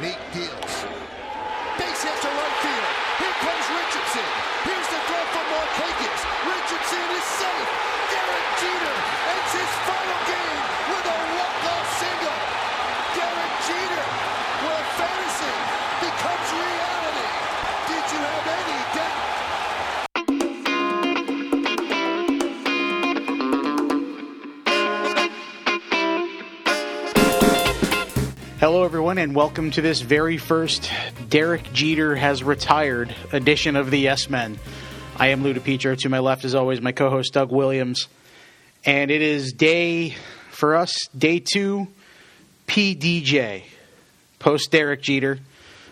Make deals. Base hit to right field. Here comes Richardson. Everyone, and welcome to this very first Derek Jeter has retired edition of the Yes Men. I am Lou DiPietro. To my left, as always, my co-host Doug Williams, and it is day for us, day two, PDJ, post Derek Jeter,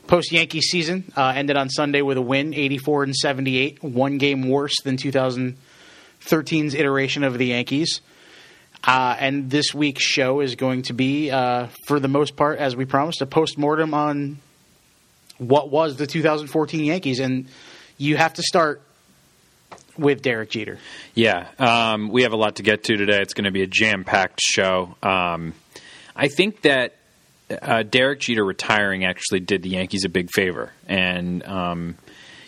post Yankee season. Uh, ended on Sunday with a win, eighty-four and seventy-eight, one game worse than 2013's iteration of the Yankees. Uh, and this week's show is going to be, uh, for the most part, as we promised, a post mortem on what was the 2014 Yankees. And you have to start with Derek Jeter. Yeah, um, we have a lot to get to today. It's going to be a jam packed show. Um, I think that uh, Derek Jeter retiring actually did the Yankees a big favor. And, um,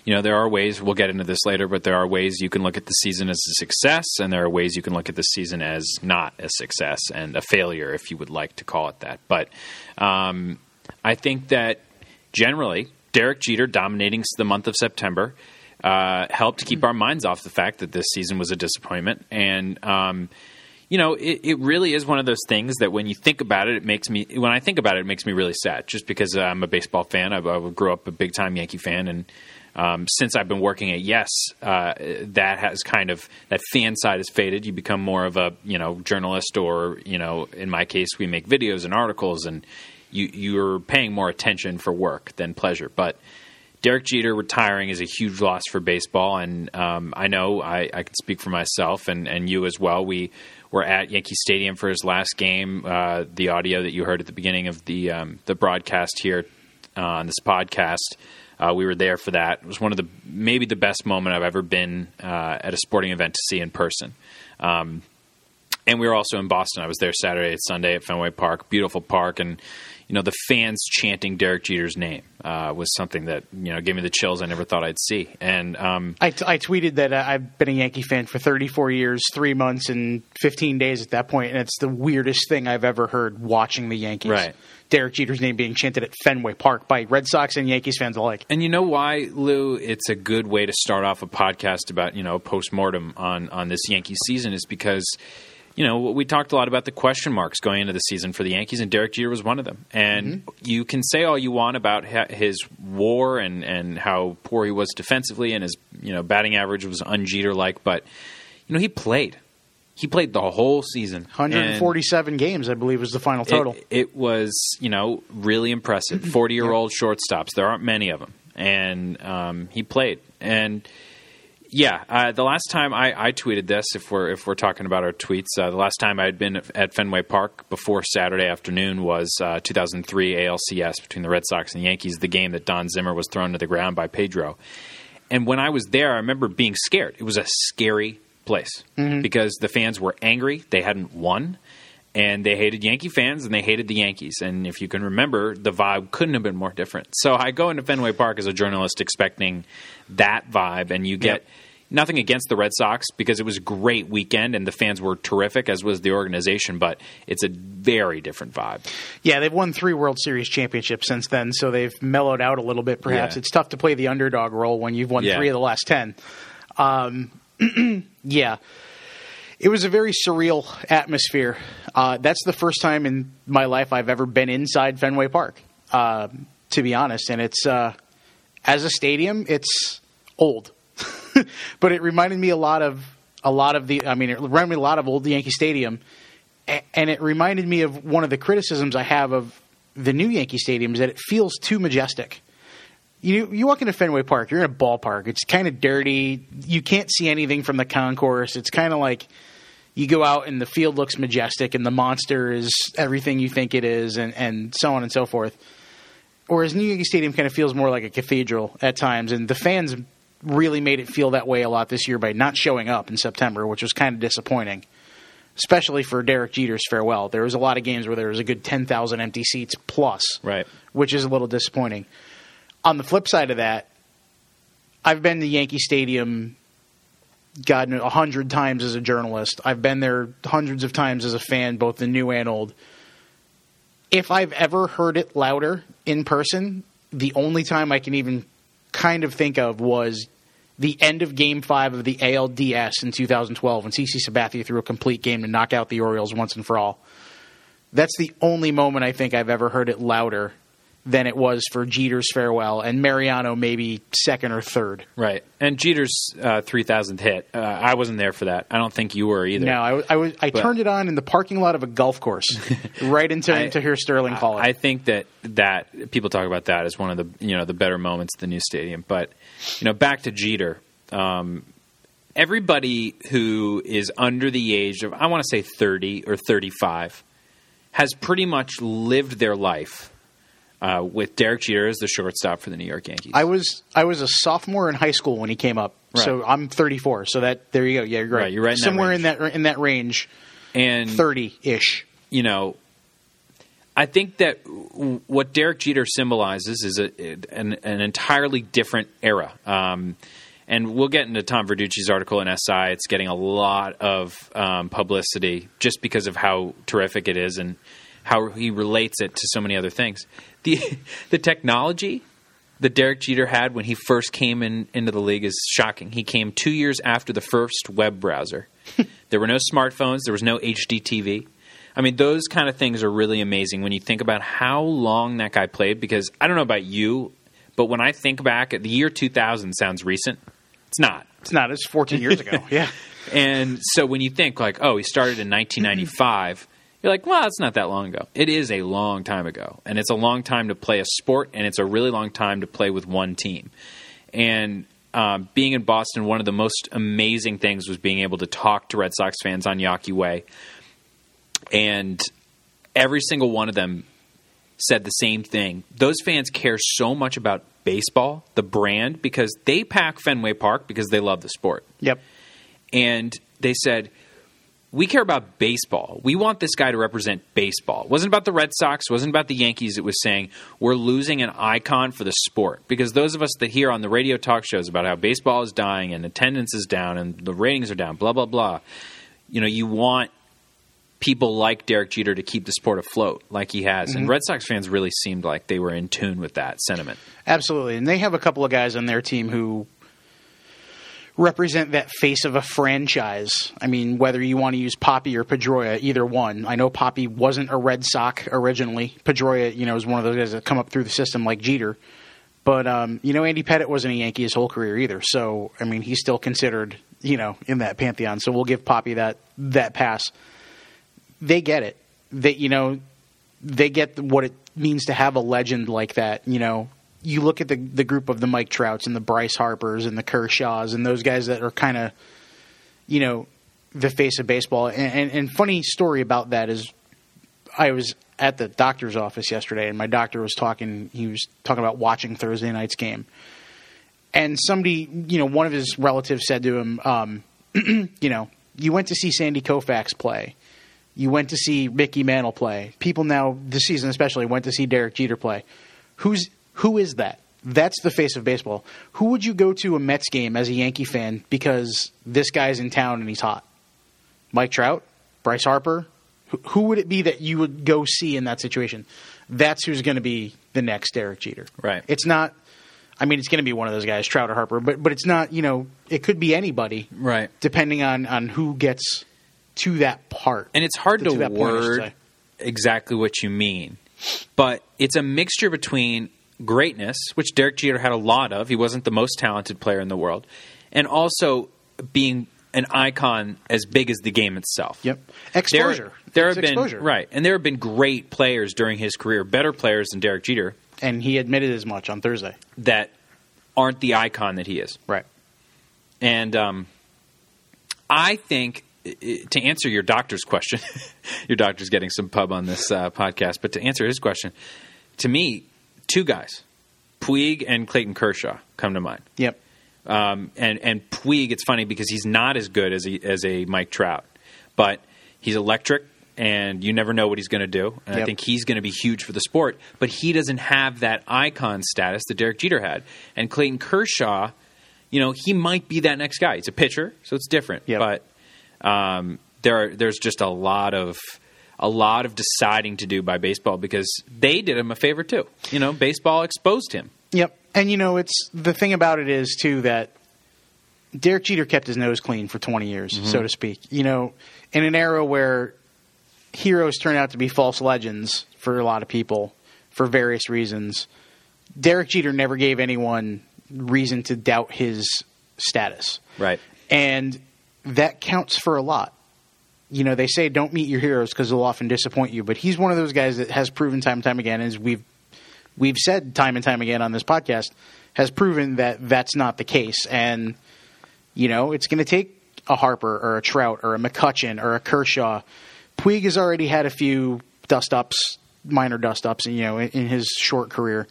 you know, there are ways, we'll get into this later, but there are ways you can look at the season as a success, and there are ways you can look at the season as not a success and a failure, if you would like to call it that. But um, I think that generally, Derek Jeter dominating the month of September uh, helped keep our minds off the fact that this season was a disappointment. And, um, you know, it, it really is one of those things that when you think about it, it makes me, when I think about it, it makes me really sad just because I'm a baseball fan. I, I grew up a big time Yankee fan. And um, since I've been working at Yes, uh, that has kind of, that fan side has faded. You become more of a, you know, journalist or, you know, in my case, we make videos and articles and you, you're paying more attention for work than pleasure. But, Derek Jeter retiring is a huge loss for baseball, and um, I know I, I can speak for myself and, and you as well. We were at Yankee Stadium for his last game. Uh, the audio that you heard at the beginning of the um, the broadcast here uh, on this podcast, uh, we were there for that. It was one of the maybe the best moment I've ever been uh, at a sporting event to see in person. Um, and we were also in Boston. I was there Saturday and Sunday at Fenway Park, beautiful park, and you know the fans chanting Derek Jeter's name uh, was something that you know gave me the chills I never thought I'd see. And um, I, t- I tweeted that uh, I've been a Yankee fan for 34 years, three months, and 15 days at that point, and it's the weirdest thing I've ever heard watching the Yankees. Right. Derek Jeter's name being chanted at Fenway Park by Red Sox and Yankees fans alike. And you know why, Lou? It's a good way to start off a podcast about you know post mortem on on this Yankee season is because you know we talked a lot about the question marks going into the season for the Yankees, and Derek Jeter was one of them. And you can say all you want about his WAR and and how poor he was defensively, and his you know batting average was un-Jeter like, but you know he played. He played the whole season. And- 147 games, I believe, was the final total. it, it was, you know, really impressive. Forty-year-old shortstops. There aren't many of them, and um, he played. And yeah, uh, the last time I, I tweeted this, if we're if we're talking about our tweets, uh, the last time I had been at Fenway Park before Saturday afternoon was uh, 2003 ALCS between the Red Sox and the Yankees, the game that Don Zimmer was thrown to the ground by Pedro. And when I was there, I remember being scared. It was a scary place because the fans were angry; they hadn't won and they hated Yankee fans and they hated the Yankees. And if you can remember, the vibe couldn't have been more different. So I go into Fenway Park as a journalist expecting that vibe, and you get Yep. nothing against the Red Sox because it was a great weekend and the fans were terrific, as was the organization, but it's a very different vibe. Yeah, they've won three World Series championships since then, so they've mellowed out a little bit. Perhaps Yeah. it's tough to play the underdog role when you've won Yeah. three of the last ten. Um, yeah, it was a very surreal atmosphere. Uh, that's the first time in my life I've ever been inside Fenway Park, uh, to be honest. And it's uh, as a stadium, it's old, but it reminded me a lot of a lot of the. I mean, it reminded me a lot of old Yankee Stadium a- and it reminded me of one of the criticisms I have of the new Yankee Stadium is that it feels too majestic. You you walk into Fenway Park, you're in a ballpark. It's kind of dirty. You can't see anything from the concourse. It's kind of like you go out and the field looks majestic and the monster is everything you think it is, and and so on and so forth. Whereas New Yankee Stadium kind of feels more like a cathedral at times, and the fans really made it feel that way a lot this year by not showing up in September, which was kind of disappointing. especially for Derek Jeter's farewell. There was a lot of games where there was a good 10,000 empty seats plus, Right. which is a little disappointing. On the flip side of that, I've been to Yankee Stadium, God, a hundred times as a journalist. I've been there hundreds of times as a fan, both the new and old. If I've ever heard it louder in person, the only time I can even kind of think of was the end of Game Five of the ALDS in 2012 when CC Sabathia threw a complete game to knock out the Orioles once and for all. That's the only moment I think I've ever heard it louder than it was for Jeter's farewell, and Mariano maybe second or third. Right. And Jeter's uh, 3,000th hit. Uh, I wasn't there for that. I don't think you were either. No, I, I was I But- turned it on in the parking lot of a golf course, right into I- to hear Sterling call it. I think that that people talk about that as one of the you know the better moments of the new stadium. But you know, back to Jeter. Um, everybody who is under the age of I want to say thirty or thirty-five has pretty much lived their life uh, with Derek Jeter as the shortstop for the New York Yankees. I was I was a sophomore in high school when he came up, so I'm 34. So that there you go. Yeah, you're right. Right, you're right in that Somewhere in that in that range, and 30 ish. you know, I think that w- what Derek Jeter symbolizes is a, an, an entirely different era. Um, and we'll get into Tom Verducci's article in SI. It's getting a lot of um, publicity just because of how terrific it is and how he relates it to so many other things. The the technology that Derek Jeter had when he first came in into the league is shocking. He came two years after the first web browser. there were no smartphones. There was no HD TV. I mean, those kind of things are really amazing when you think about how long that guy played. Because I don't know about you, but when I think back at the year 2000, sounds recent. It's not. It's not. It's 14 years ago. Yeah. And so when you think like, oh, he started in 1995, you're like, well, it's not that long ago. It is a long time ago, and it's a long time to play a sport, and it's a really long time to play with one team. And um, being in Boston, one of the most amazing things was being able to talk to Red Sox fans on Yawkey Way, and every single one of them said the same thing. Those fans care so much about baseball, the brand, because they pack Fenway Park because they love the sport Yep. and they said, "We care about baseball. We want this guy to represent baseball." It wasn't about the Red Sox. It wasn't about the Yankees. It was saying we're losing an icon for the sport because those of us that hear on the radio talk shows about how baseball is dying and attendance is down and the ratings are down, blah blah blah. You know, you want people like Derek Jeter to keep the sport afloat, like he has. And mm-hmm. Red Sox fans really seemed like they were in tune with that sentiment. Absolutely. And they have a couple of guys on their team who represent that face of a franchise. I mean, whether you want to use Papi or Pedroia, either one. I know Papi wasn't a Red Sox originally. Pedroia, you know, is one of those guys that come up through the system like Jeter. But um, you know, Andy Pettitte wasn't a Yankee his whole career either. So I mean, he's still considered, you know, in that pantheon. So we'll give Papi that that pass. They get it. They you know, they get what it means to have a legend like that. You know, you look at the the group of the Mike Trouts and the Bryce Harpers and the Kershaws and those guys that are kind of, you know, the face of baseball. And, and, and funny story about that is, I was at the doctor's office yesterday, and my doctor was talking. He was talking about watching Thursday night's game, and somebody, you know, one of his relatives said to him, um, you know, you went to see Sandy Koufax play. You went to see Mickey Mantle play. People now this season especially went to see Derek Jeter play. Who's who is that? That's the face of baseball. Who would you go to a Mets game as a Yankee fan because this guy's in town and he's hot? Mike Trout, Bryce Harper. Who, who would it be that you would go see in that situation? That's who's going to be the next Derek Jeter. Right. It's not. I mean, it's going to be one of those guys, Trout or Harper, but but it's not. You know, it could be anybody, Right. depending on on who gets to that part. And it's hard to, To point, should word say. exactly what you mean, but it's a mixture between greatness, which Derek Jeter had a lot of. He wasn't the most talented player in the world, and also being an icon as big as the game itself. Yep. Exposure. there It's have been exposure. right, and there have been great players during his career, better players than Derek Jeter, and he admitted as much on Thursday. that aren't the icon that he is. Right. And um, I think to answer your doctor's question, your doctor's getting some pub on this uh, podcast, but to answer his question, to me, two guys, Puig and Clayton Kershaw, come to mind. Yep. Um, and and Puig, it's funny because he's not as good as a, as a Mike Trout, but He's electric, and you never know what he's going to do. And I think he's going to be huge for the sport. But he doesn't have that icon status that Derek Jeter had. And Clayton Kershaw, you know, he might be that next guy. He's a pitcher, so it's different. Yep. But um, there, are, there's just a lot of a lot of deciding to do by baseball because they did him a favor too. You know, baseball exposed him. Yep. And you know, it's the thing about it is too that Derek Jeter kept his nose clean for 20 years, Mm-hmm. so to speak. You know, in an era where heroes turn out to be false legends for a lot of people for various reasons, Derek Jeter never gave anyone reason to doubt his status. Right. And that counts for a lot. You know, they say don't meet your heroes because they'll often disappoint you, but he's one of those guys that has proven time and time again, as we've we've said time and time again on this podcast, has proven that that's not the case. And you know, it's going to take a Harper or a Trout or a McCutcheon or a Kershaw. Puig has already had a few dust ups, minor dust ups, you know, in, in his short career.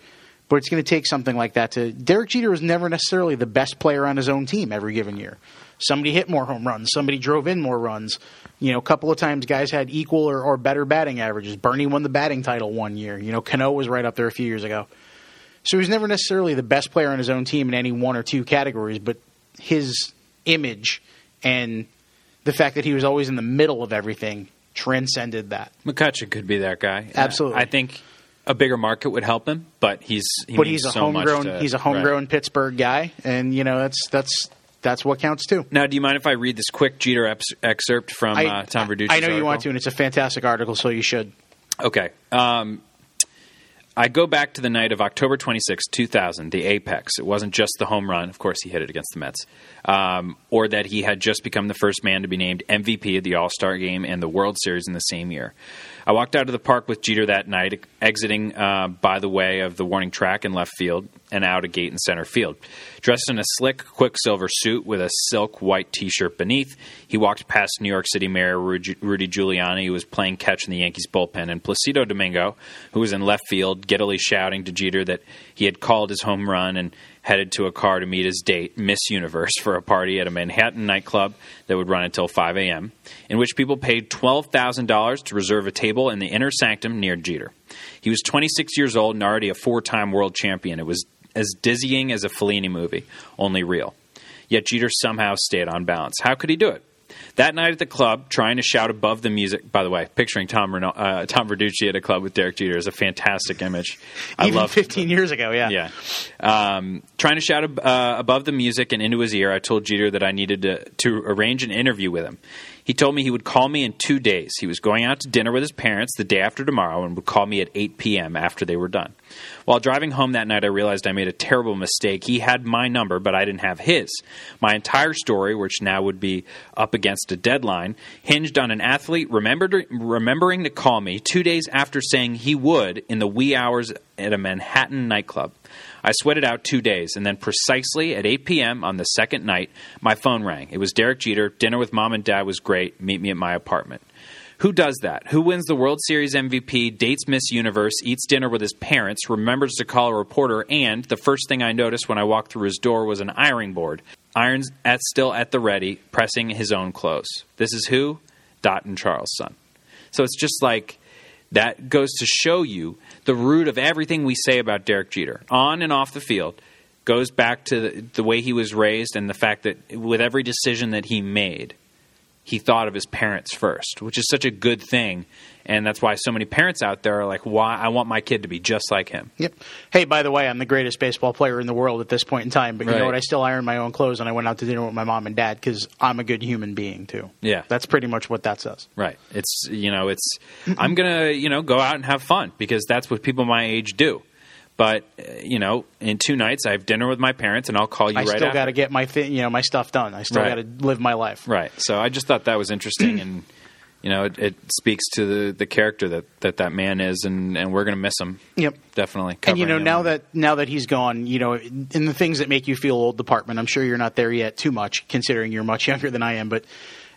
But it's going to take something like that to. Derek Jeter was never necessarily the best player on his own team every given year. Somebody hit more home runs. Somebody drove in more runs. You know, a couple of times guys had equal or, or better batting averages. Bernie won the batting title one year. You know, Cano was right up there a few years ago. So he was never necessarily the best player on his own team in any one or two categories, but his image and the fact that he was always in the middle of everything transcended that. McCutcheon could be that guy. Absolutely. I think a bigger market would help him, but he's he But he's a so homegrown to- he's a right. homegrown Pittsburgh guy and you know that's that's that's what counts too. Now, do you mind if I read this quick Jeter ex- excerpt from I, uh, Tom Verducci's I know you want to and it's a fantastic article so you should. Okay. Um, I go back to the night of October 26, 2000, the apex. It wasn't just the home run. Of course, he hit it against the Mets. Um, or that he had just become the first man to be named MVP of the All Star game and the World Series in the same year. I walked out of the park with Jeter that night, exiting uh, by the way of the warning track in left field and out a gate in center field. Dressed in a slick Quicksilver suit with a silk white t shirt beneath, he walked past New York City Mayor Rudy Giuliani, who was playing catch in the Yankees bullpen, and Placido Domingo, who was in left field, giddily shouting to Jeter that he had called his home run and headed to a car to meet his date, Miss Universe, for a party at a Manhattan nightclub that would run until 5 a.m., in which people paid $12,000 to reserve a table in the inner sanctum near Jeter. He was 26 years old and already a four time world champion. It was as dizzying as a Fellini movie, only real. Yet Jeter somehow stayed on balance. How could he do it? That night at the club, trying to shout above the music. By the way, picturing Tom uh, Tom Verducci at a club with Derek Jeter is a fantastic image. I Even love 15 years ago, yeah. yeah. Um, trying to shout ab- uh, above the music and into his ear, I told Jeter that I needed to, to arrange an interview with him. He told me he would call me in two days. He was going out to dinner with his parents the day after tomorrow and would call me at 8 p.m. after they were done. While driving home that night, I realized I made a terrible mistake. He had my number, but I didn't have his. My entire story, which now would be up against a deadline, hinged on an athlete remembered, remembering to call me two days after saying he would in the wee hours at a Manhattan nightclub. I sweated out two days, and then precisely at 8 p.m. on the second night, my phone rang. It was Derek Jeter. Dinner with mom and dad was great. Meet me at my apartment. Who does that? Who wins the World Series MVP, dates Miss Universe, eats dinner with his parents, remembers to call a reporter, and the first thing I noticed when I walked through his door was an ironing board. Irons at still at the ready, pressing his own clothes. This is who? Dot and Charles' son. So it's just like that goes to show you the root of everything we say about Derek Jeter, on and off the field, goes back to the, the way he was raised and the fact that with every decision that he made, he thought of his parents first, which is such a good thing. And that's why so many parents out there are like, why I want my kid to be just like him. Yep. Hey, by the way, I'm the greatest baseball player in the world at this point in time, but you Right. know what? I still iron my own clothes and I went out to dinner with my mom and dad because I'm a good human being too. Yeah. That's pretty much what that says. Right. It's you know, it's I'm gonna you know go out and have fun because that's what people my age do. But uh, you know, in two nights I have dinner with my parents and I'll call you right up. I right still got to get my thi- you know my stuff done. I still Right. got to live my life. Right. So I just thought that was interesting, and you know, it, it speaks to the, the character that, that that man is, and, and we're going to miss him. Yep. Definitely. And you know him. now that now that he's gone, you know, in the things that make you feel old department, I'm sure you're not there yet too much, considering you're much younger than I am. But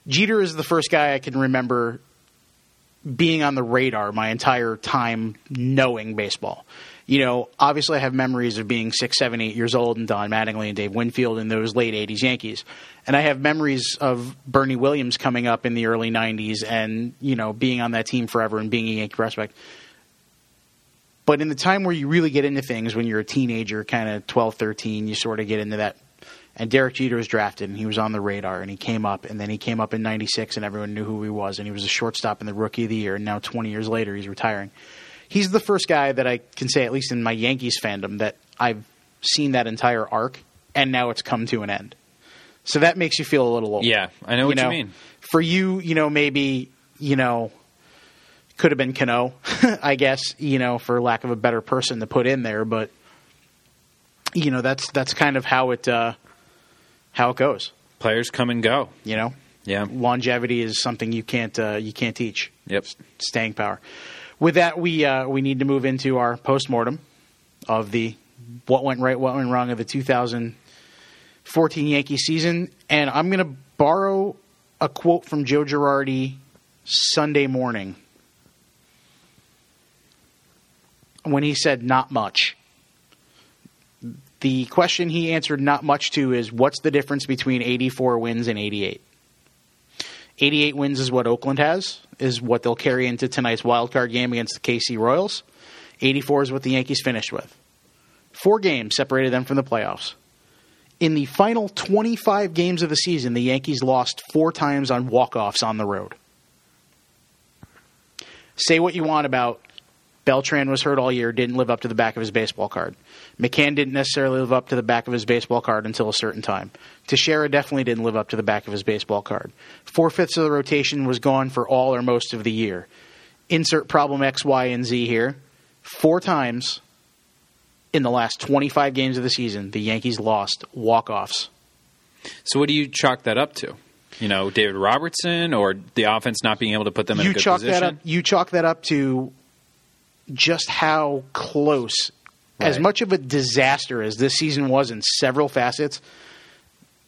Jeter is the first guy I can remember being on the radar my entire time knowing baseball. You know, obviously I have memories of being six, seven, eight years old and Don Mattingly and Dave Winfield in those late 80s Yankees. And I have memories of Bernie Williams coming up in the early 90s and, you know, being on that team forever and being a Yankee prospect. But in the time where you really get into things, when you're a teenager, kind of 12, 13, you sort of get into that. And Derek Jeter was drafted, and he was on the radar, and he came up, and then he came up in '96, and everyone knew who he was, and he was a shortstop in the Rookie of the Year. And now, 20 years later, he's retiring. He's the first guy that I can say, at least in my Yankees fandom, that I've seen that entire arc, and now it's come to an end. So that makes you feel a little old. Yeah, I know what you mean. For you, you know, maybe you know could have been Cano, I guess, you know, for lack of a better person to put in there, but you know, that's that's kind of how it uh, how it goes. Players come and go. You know, Yeah. longevity is something you can't uh, you can't teach. Yep. Staying power. With that, we uh, we need to move into our postmortem of the what went right, what went wrong of the 2014 Yankee season, and I'm going to borrow a quote from Joe Girardi Sunday morning when he said not much. The question he answered not much to is what's the difference between 84 wins and 88? 88 wins is what Oakland has, is what they'll carry into tonight's wild card game against the KC Royals. 84 is what the Yankees finished with. Four games separated them from the playoffs. In the final 25 games of the season, the Yankees lost four times on walk-offs on the road. Say what you want about Beltran was hurt all year, didn't live up to the back of his baseball card. McCann didn't necessarily live up to the back of his baseball card until a certain time. Teixeira definitely didn't live up to the back of his baseball card. Four fifths of the rotation was gone for all or most of the year. Insert problem X, Y, and Z here. Four times in the last 25 games of the season, the Yankees lost walk offs. So what do you chalk that up to? You know, David Robertson or the offense not being able to put them in You a good chalk position? that up. You chalk that up to just how close, as much of a disaster as this season was in several facets.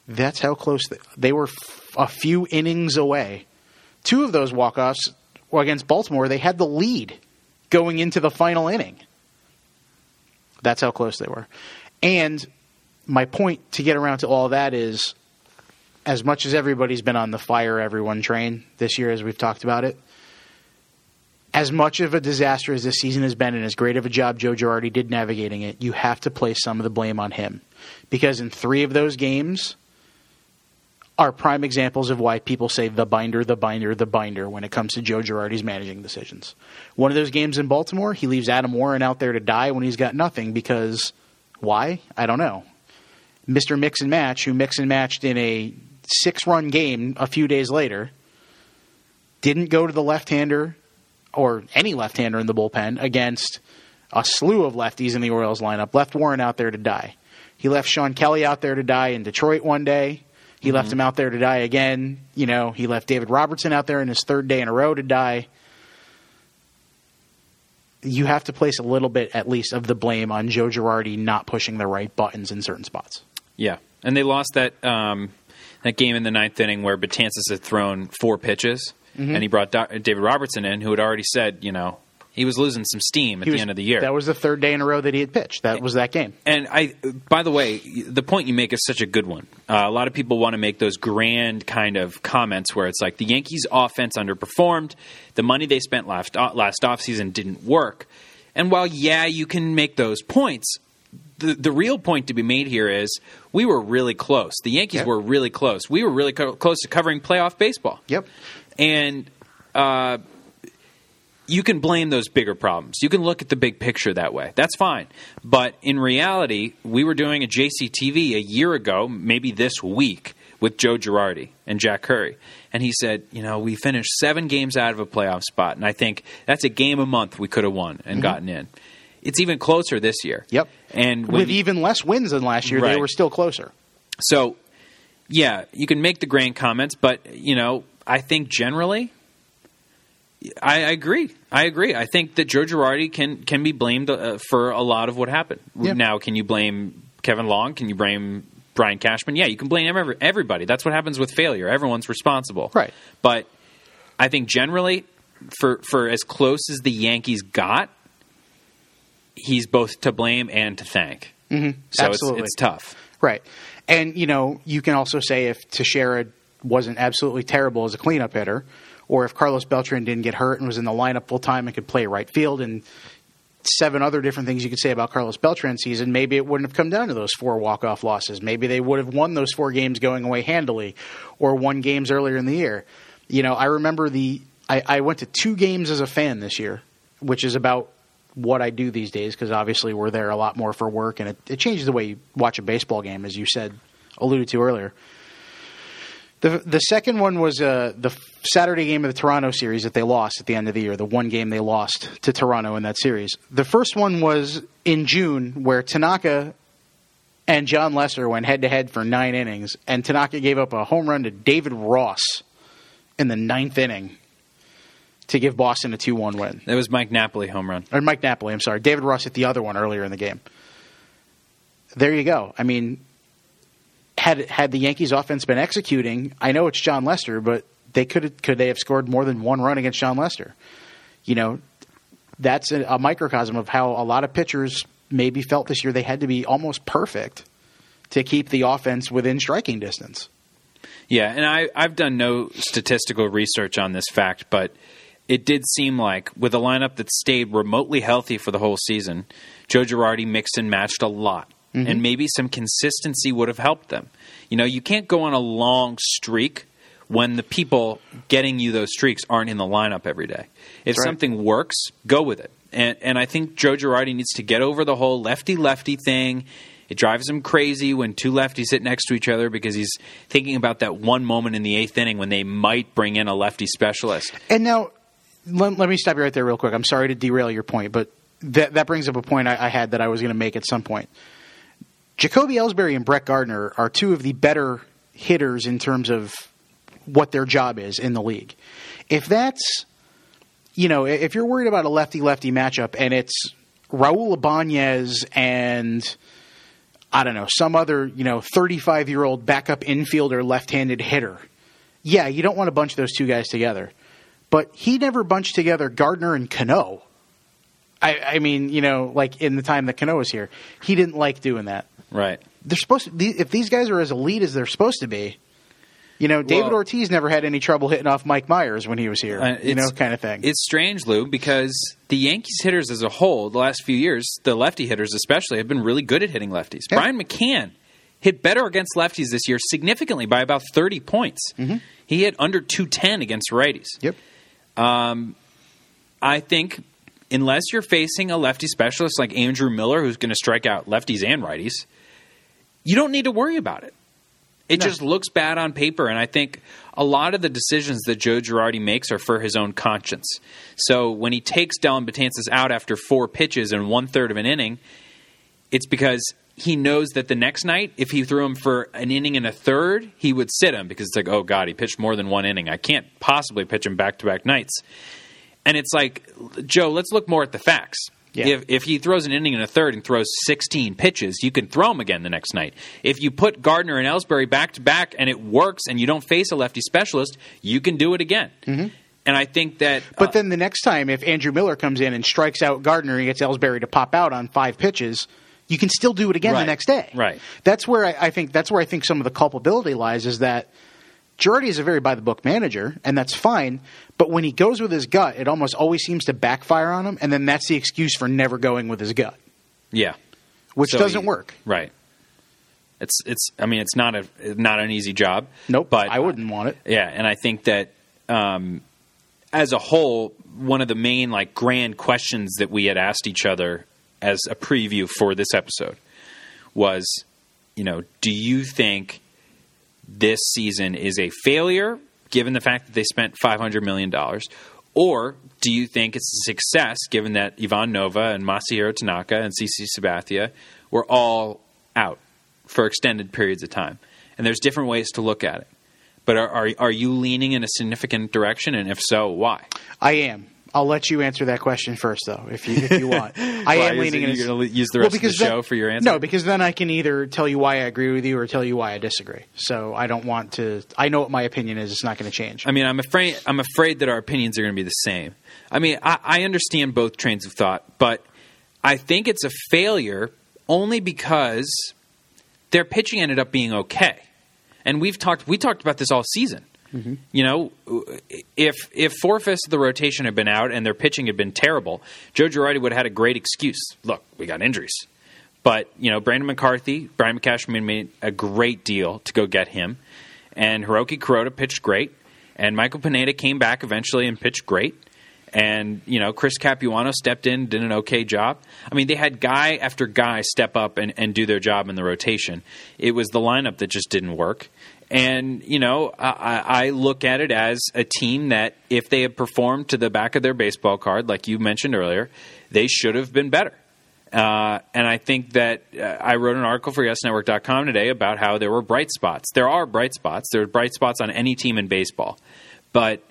That's how close they, they were. F- a few innings away. Two of those walk-offs were against Baltimore. They had the lead going into the final inning. That's how close they were. And my point to get around to all that is as much as everybody's been on the fire everyone train this year as we've talked about it, as much of a disaster as this season has been and as great of a job Joe Girardi did navigating it, you have to place some of the blame on him. Because in three of those games are prime examples of why people say the binder, the binder, the binder when it comes to Joe Girardi's managing decisions. One of those games in Baltimore, he leaves Adam Warren out there to die when he's got nothing because why? I don't know. Mr. Mix and Match, who mix and matched in a six run game a few days later, didn't go to the left hander or any left hander in the bullpen against a slew of lefties in the Orioles lineup. Left Warren out there to die. He left Shawn Kelley out there to die in Detroit one day. He left him out there to die again. You know, he left David Robertson out there in his third day in a row to die. You have to place a little bit, at least, of the blame on Joe Girardi not pushing the right buttons in certain spots. Yeah, and they lost that um, that game in the ninth inning where Betances had thrown four pitches, Mm-hmm. and he brought Do- David Robertson in, who had already said, you know, he was losing some steam at He the end of the year. That was the third day in a row that he had pitched. That was that game. And I, by the way, the point you make is such a good one. Uh, a lot of people want to make those grand kind of comments where it's like the Yankees' offense underperformed, the money they spent last uh, last offseason didn't work. And while yeah, you can make those points, the the real point to be made here is we were really close. The Yankees Yeah. were really close. We were really co- close to covering playoff baseball. Yep. And uh, you can blame those bigger problems. You can look at the big picture that way. That's fine. But in reality, we were doing a JCTV a year ago, maybe this week, with Joe Girardi and Jack Curry. And he said, you know, we finished seven games out of a playoff spot. And I think that's a game a month we could have won and gotten in. It's even closer this year. Yep. And when With even less wins than last year, they Right. were still closer. so, yeah, you can make the grand comments, but you know, I think generally, I, I agree. I agree. I think that Joe Girardi can can be blamed uh, for a lot of what happened. Yeah. Now, can you blame Kevin Long? Can you blame Brian Cashman? Yeah, you can blame every, everybody. That's what happens with failure. Everyone's responsible. Right. But I think generally, for for as close as the Yankees got, he's both to blame and to thank. Mm-hmm. So Absolutely. It's, it's tough. Right. And, you know, you can also say if Teixeira wasn't absolutely terrible as a cleanup hitter, or if Carlos Beltran didn't get hurt and was in the lineup full time and could play right field, and seven other different things you could say about Carlos Beltran's season, maybe it wouldn't have come down to those four walk off losses. Maybe they would have won those four games going away handily, or won games earlier in the year. You know, I remember the I, I went to two games as a fan this year, which is about what I do these days because obviously we're there a lot more for work, and it, it changes the way you watch a baseball game, as you said, alluded to earlier. The the second one was uh, the Saturday game of the Toronto series that they lost at the end of the year. The one game they lost to Toronto in that series. The first one was in June, where Tanaka and Jon Lester went head to head for nine innings, and Tanaka gave up a home run to David Ross in the ninth inning to give Boston a two one win. It was Mike Napoli home run. Or Mike Napoli, I'm sorry. David Ross hit the other one earlier in the game. There you go. I mean, had had the Yankees offense been executing, I know it's Jon Lester, but they could could they have scored more than one run against Jon Lester? You know, that's a, a microcosm of how a lot of pitchers maybe felt this year they had to be almost perfect to keep the offense within striking distance. Yeah, and I, I've done no statistical research on this fact, but it did seem like with a lineup that stayed remotely healthy for the whole season, Joe Girardi mixed and matched a lot. Mm-hmm. And maybe some consistency would have helped them. You know, you can't go on a long streak when the people getting you those streaks aren't in the lineup every day. If right. something works, go with it. And and I think Joe Girardi needs to get over the whole lefty lefty thing. It drives him crazy when two lefties sit next to each other because he's thinking about that one moment in the eighth inning when they might bring in a lefty specialist. And now, let, let me stop you right there real quick. I'm sorry to derail your point, but that that brings up a point I, I had that I was going to make at some point. Jacoby Ellsbury and Brett Gardner are two of the better hitters in terms of what their job is in the league. If that's, you know, if you're worried about a lefty lefty matchup and it's Raul Ibanez and I don't know some other you know 35 year old backup infielder left handed hitter, yeah, you don't want to bunch those two guys together. But he never bunched together Gardner and Cano. I, I mean, you know, like in the time that Cano was here, he didn't like doing that. Right. They're supposed to. If these guys are as elite as they're supposed to be, you know, David Well- Ortiz never had any trouble hitting off Mike Myers when he was here. Uh, you know, kind of thing. It's strange, Lou, because the Yankees hitters as a whole, the last few years, the lefty hitters especially, have been really good at hitting lefties. Yeah. Brian McCann hit better against lefties this year significantly by about 30 points. He hit under 210 against righties. yep. Um, I think unless you're facing a lefty specialist like Andrew Miller, who's going to strike out lefties and righties, you don't need to worry about it. It No. just looks bad on paper, and I think a lot of the decisions that Joe Girardi makes are for his own conscience. So when he takes Dellin Betances out after four pitches and one third of an inning, it's because he knows that the next night, if he threw him for an inning and a third, he would sit him because it's like, oh God, he pitched more than one inning. I can't possibly pitch him back to back nights. And it's like, Joe, let's look more at the facts. Yeah. If, if he throws an inning in a third and throws 16 pitches, you can throw him again the next night. If you put Gardner and Ellsbury back to back and it works and you don't face a lefty specialist, you can do it again. Mm-hmm. And I think that. But uh, then the next time, if Andrew Miller comes in and strikes out Gardner and gets Ellsbury to pop out on five pitches, you can still do it again the next day. Right. That's where I, I think that's where I think some of the culpability lies is that Girardi is a very by the book manager, and that's fine. But when he goes with his gut, it almost always seems to backfire on him, and then that's the excuse for never going with his gut, yeah. which So doesn't he- work. Right. It's it's. I mean, it's not a not an easy job. Nope. But I wouldn't want it. Yeah, and I think that um, as a whole, one of the main like grand questions that we had asked each other as a preview for this episode was, you know, do you think this season is a failure given the fact that they spent five hundred million dollars, or do you think it's a success given that Ivan Nova and Masahiro Tanaka and CC Sabathia were all out for extended periods of time? And there's different ways to look at it. But are, are are you leaning in a significant direction, and if so, why? I am. I'll let you answer that question first, though, if you if you want. I am leaning in. you're gonna use the Well, rest of the then- show for your answer? No, because then I can either tell you why I agree with you or tell you why I disagree. So I don't want to. I know what my opinion is. It's not going to change. I mean, I'm afraid I'm afraid that our opinions are going to be the same. I mean, I, I understand both trains of thought, but I think it's a failure only because their pitching ended up being okay. And we've talked we talked about this all season. Mm-hmm. You know, if if four fifths of the rotation had been out and their pitching had been terrible, Joe Girardi would have had a great excuse. Look, we got injuries. But, you know, Brandon McCarthy, Brian McCashman made a great deal to go get him. And Hiroki Kuroda pitched great. And Michael Pineda came back eventually and pitched great. And, you know, Chris Capuano stepped in, did an okay job. I mean, they had guy after guy step up and, and do their job in the rotation. It was the lineup that just didn't work. And, you know, I, I look at it as a team that if they had performed to the back of their baseball card, like you mentioned earlier, they should have been better. Uh, and I think that uh, I wrote an article for YesNetwork.com today about how there were bright spots. There are bright spots. There are bright spots on any team in baseball. But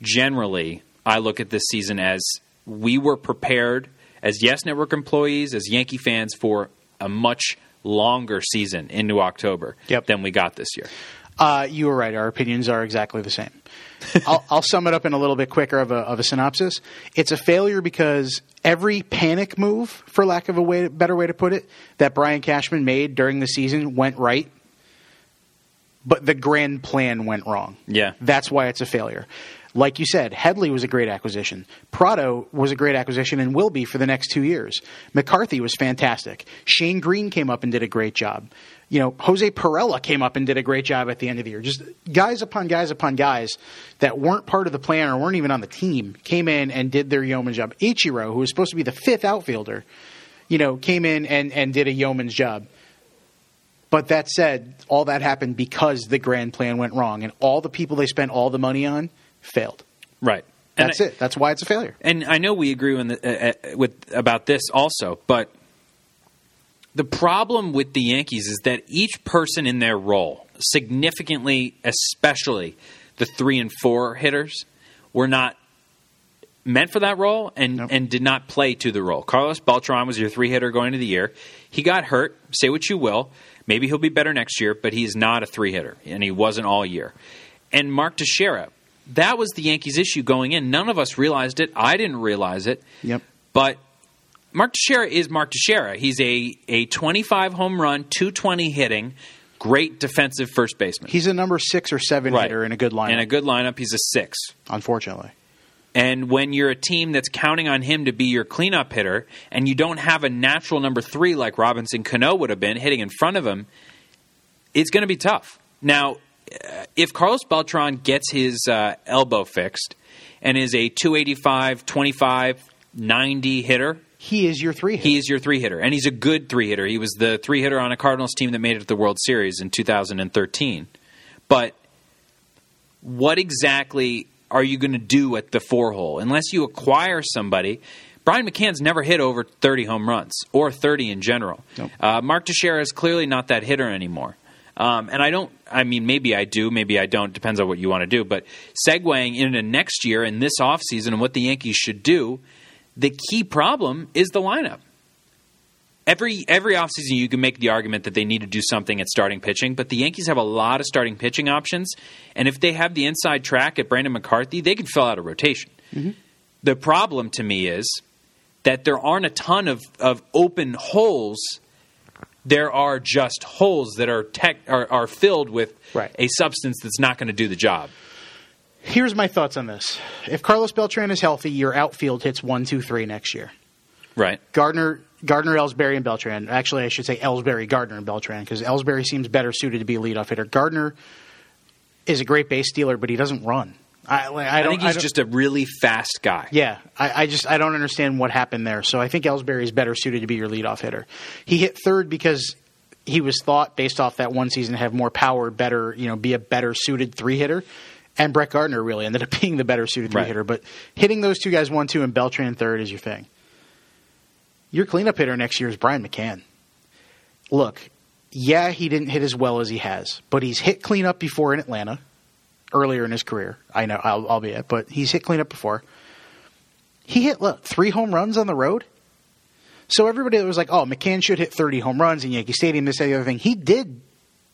generally, I look at this season as we were prepared as Yes Network employees, as Yankee fans, for a much longer season into October Yep. than we got this year. Uh, you were right. Our opinions are exactly the same. I'll, I'll sum it up in a little bit quicker of a, of a synopsis. It's a failure because every panic move, for lack of a way, better way to put it, that Brian Cashman made during the season went right, but the grand plan went wrong. Yeah. That's why it's a failure. Like you said, Headley was a great acquisition. Prado was a great acquisition and will be for the next two years. McCarthy was fantastic. Shane Greene came up and did a great job. You know, Jose Pirela came up and did a great job at the end of the year. Just guys upon guys upon guys that weren't part of the plan or weren't even on the team came in and did their yeoman job. Ichiro, who was supposed to be the fifth outfielder, you know, came in and, and did a yeoman's job. But that said, all that happened because the grand plan went wrong, and all the people they spent all the money on failed. Right. That's I- it. That's why it's a failure. and I know we agree the, uh, uh, with about this also, but the problem with the Yankees is that each person in their role, significantly, especially the three and four hitters, were not meant for that role and, Nope. and did not play to the role. Carlos Beltran was your three hitter going into the year. He got hurt. Say what you will. Maybe he'll be better next year, but he's not a three hitter, and he wasn't all year. And Mark Teixeira, that was the Yankees' issue going in. None of us realized it. I didn't realize it. Yep. But Mark Teixeira is Mark Teixeira. He's a, a 25 home run, 220 hitting, great defensive first baseman. He's a number six or seven hitter in a good lineup. In a good lineup, he's a six. unfortunately. And when you're a team that's counting on him to be your cleanup hitter, and you don't have a natural number three like Robinson Cano would have been hitting in front of him, it's going to be tough. Now, uh, if Carlos Beltran gets his uh, elbow fixed and is a 285, 25, 90 hitter, He is your three hitter. he is your three hitter, and he's a good three hitter. He was the three hitter on a Cardinals team that made it to the World Series in 2013. But what exactly are you going to do at the four hole unless you acquire somebody? Brian McCann's never hit over 30 home runs or 30 in general. Nope. Uh, Mark Teixeira is clearly not that hitter anymore. Um, and I don't, I mean, maybe I do, maybe I don't, depends on what you want to do. But segueing into next year and this offseason and what the Yankees should do, the key problem is the lineup. Every every offseason you can make the argument that they need to do something at starting pitching, but the Yankees have a lot of starting pitching options, and if they have the inside track at Brandon McCarthy, they can fill out a rotation. Mm-hmm. The problem to me is that there aren't a ton of, of open holes. There are just holes that are tech are, are filled with Right. a substance that's not going to do the job. Here's my thoughts on this. If Carlos Beltran is healthy, your outfield hits one, two, three next year. Right. Gardner, Gardner, Ellsbury, and Beltran. Actually, I should say Ellsbury, Gardner, and Beltran because Ellsbury seems better suited to be a leadoff hitter. Gardner is a great base stealer, but he doesn't run. I, like, I, I, don't, think he's don't- just a really fast guy. Yeah, I, I just I don't understand what happened there. So I think Ellsbury is better suited to be your leadoff hitter. He hit third because he was thought based off that one season to have more power, better you know, be a better suited three hitter. And Brett Gardner really ended up being the better suited three Right. hitter. But hitting those two guys one two and Beltran third is your thing. Your cleanup hitter next year is Brian McCann. Look, yeah, he didn't hit as well as he has, but he's hit cleanup before in Atlanta earlier in his career. I know, I'll, albeit, but he's hit cleanup before. He hit look three home runs on the road. So everybody that was like, "Oh, McCann should hit 30 home runs in Yankee Stadium," this, that, the other thing, he did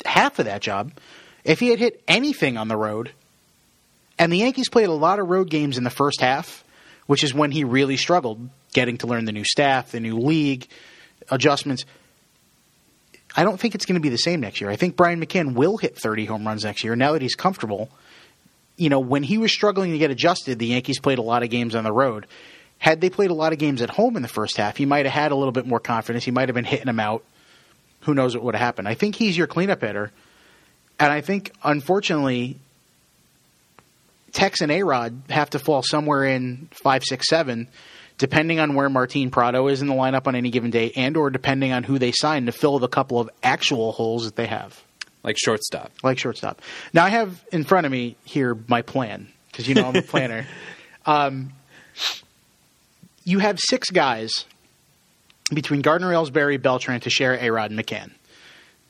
half of that job. If he had hit anything on the road, and the Yankees played a lot of road games in the first half, which is when he really struggled. getting to learn the new staff, the new league, adjustments. I don't think it's going to be the same next year. I think Brian McCann will hit 30 home runs next year now that he's comfortable. You know, when he was struggling to get adjusted, the Yankees played a lot of games on the road. Had they played a lot of games at home in the first half, he might have had a little bit more confidence. He might have been hitting them out. Who knows what would have happened? I think he's your cleanup hitter. And I think, unfortunately, Tex and A Rod have to fall somewhere in five, six, seven, depending on where Martin Prado is in the lineup on any given day, and or depending on who they sign to fill the couple of actual holes that they have, Like shortstop. like shortstop. Now I have in front of me here my plan because you know I'm a planner. Um, you have six guys between Gardner, Ellsbury, Beltran, Teixeira, A Rod, and McCann.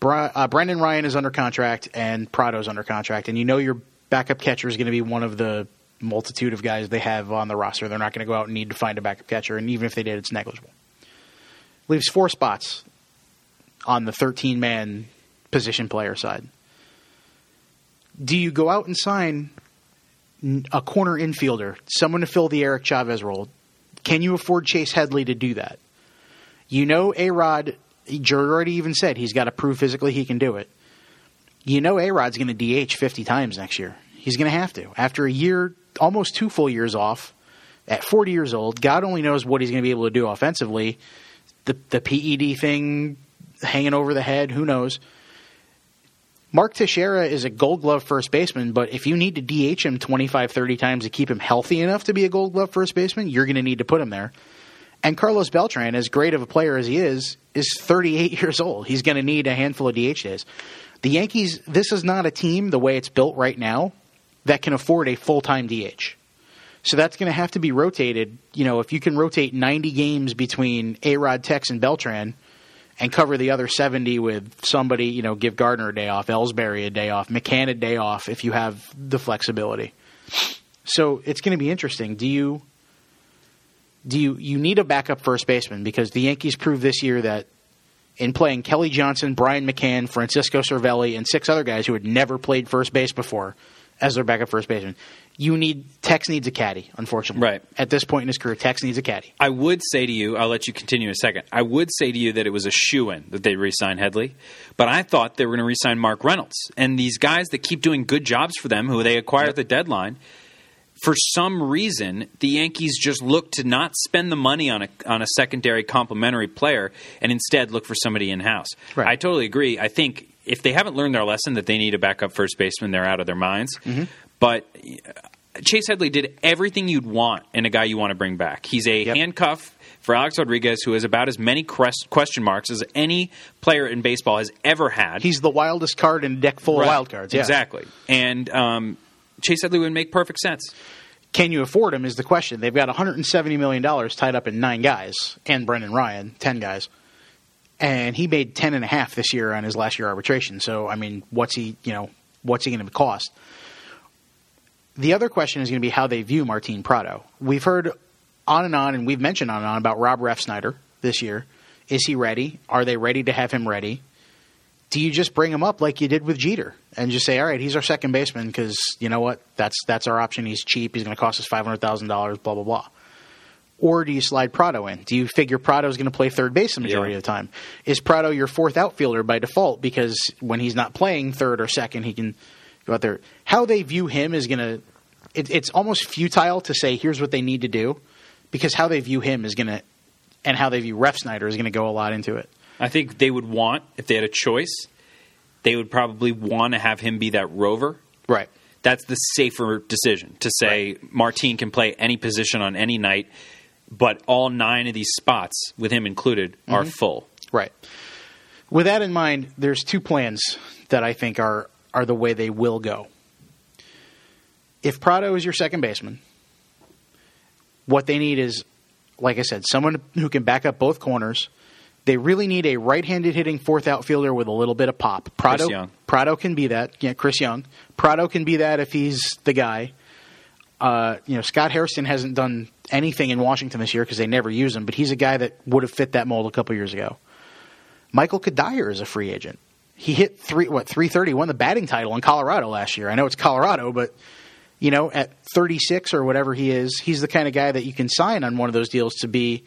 Bra- uh, Brendan Ryan is under contract and Prado's under contract, and you know your backup catcher is going to be one of the multitude of guys they have on the roster. They're not going to go out and need to find a backup catcher, and even if they did, it's negligible. Leaves four spots on the 13 man position player side. Do you go out and sign a corner infielder, someone to fill the Eric Chavez role? Can you afford Chase Headley to do that? You know, A Rod, Jared already even said he's got to prove physically he can do it. You know, A Rod's going to DH 50 times next year. He's going to have to. After a year, almost two full years off, at 40 years old, God only knows what he's going to be able to do offensively. The, the PED thing hanging over the head, who knows? Mark Teixeira is a gold glove first baseman, but if you need to DH him 25, 30 times to keep him healthy enough to be a gold glove first baseman, you're going to need to put him there. And Carlos Beltran, as great of a player as he is, is 38 years old. He's going to need a handful of DH days. The Yankees, this is not a team the way it's built right now that can afford a full time DH. So that's going to have to be rotated. You know, if you can rotate 90 games between A Rod, Tex, and Beltran and cover the other 70 with somebody, you know, give Gardner a day off, Ellsbury a day off, McCann a day off if you have the flexibility. So it's going to be interesting. Do you do you you need a backup first baseman because the Yankees proved this year that in playing Kelly Johnson, Brian McCann, Francisco Cervelli, and six other guys who had never played first base before as their backup first baseman, you need Tex needs a caddy. Unfortunately, Right. at this point in his career, Tex needs a caddy. I would say to you, I'll let you continue in a second. I would say to you that it was a shoe in that they re signed Headley, but I thought they were going to re sign Mark Reynolds. And these guys that keep doing good jobs for them, who they acquire at the deadline, for some reason, the Yankees just look to not spend the money on a on a secondary complementary player and instead look for somebody in house. Right. I totally agree. I think if they haven't learned their lesson that they need a backup first baseman, they're out of their minds. But uh, Chase Headley did everything you'd want in a guy you want to bring back. He's a Yep. handcuff for Alex Rodriguez, who has about as many question marks as any player in baseball has ever had. He's the wildest card in a deck full Right. of wild cards. Yeah. Exactly. And um, Chase Headley would make perfect sense. Can you afford him? Is the question. They've got 170 million dollars tied up in nine guys and Brendan Ryan, ten guys, and he made ten and a half this year on his last year arbitration. So I mean, what's he? You know, what's he going to cost? The other question is going to be how they view Martin Prado. We've heard on and on, and we've mentioned on and on about Rob Refsnyder this year. Is he ready? Are they ready to have him ready? Do you just bring him up like you did with Jeter and just say, "All right, he's our second baseman because you know what? That's that's our option. He's cheap. He's going to cost us five hundred thousand dollars. Blah blah blah." Or do you slide Prado in? Do you figure Prado is going to play third base the majority Yeah. of the time? Is Prado your fourth outfielder by default because when he's not playing third or second, he can go out there? How they view him is going to. It, it's almost futile to say here's what they need to do because how they view him is going to, and how they view Refsnyder is going to go a lot into it. I think they would want, if they had a choice, they would probably want to have him be that rover. Right. That's the safer decision to say Martin can play any position on any night, but all nine of these spots, with him included, are full. Right. With that in mind, there's two plans that I think are are the way they will go. If Prado is your second baseman, what they need is, like I said, someone who can back up both corners. They really need a right-handed hitting fourth outfielder with a little bit of pop. Prado, Young. Prado can be that. Yeah, Chris Young. Prado can be that if he's the guy. Uh, you know, Scott Hairston hasn't done anything in Washington this year because they never use him, but he's a guy that would have fit that mold a couple years ago. Michael Cuddyer is a free agent. He hit three what three thirty, won the batting title in Colorado last year. I know it's Colorado, but You know, at 36 or whatever he is, he's the kind of guy that you can sign on one of those deals to be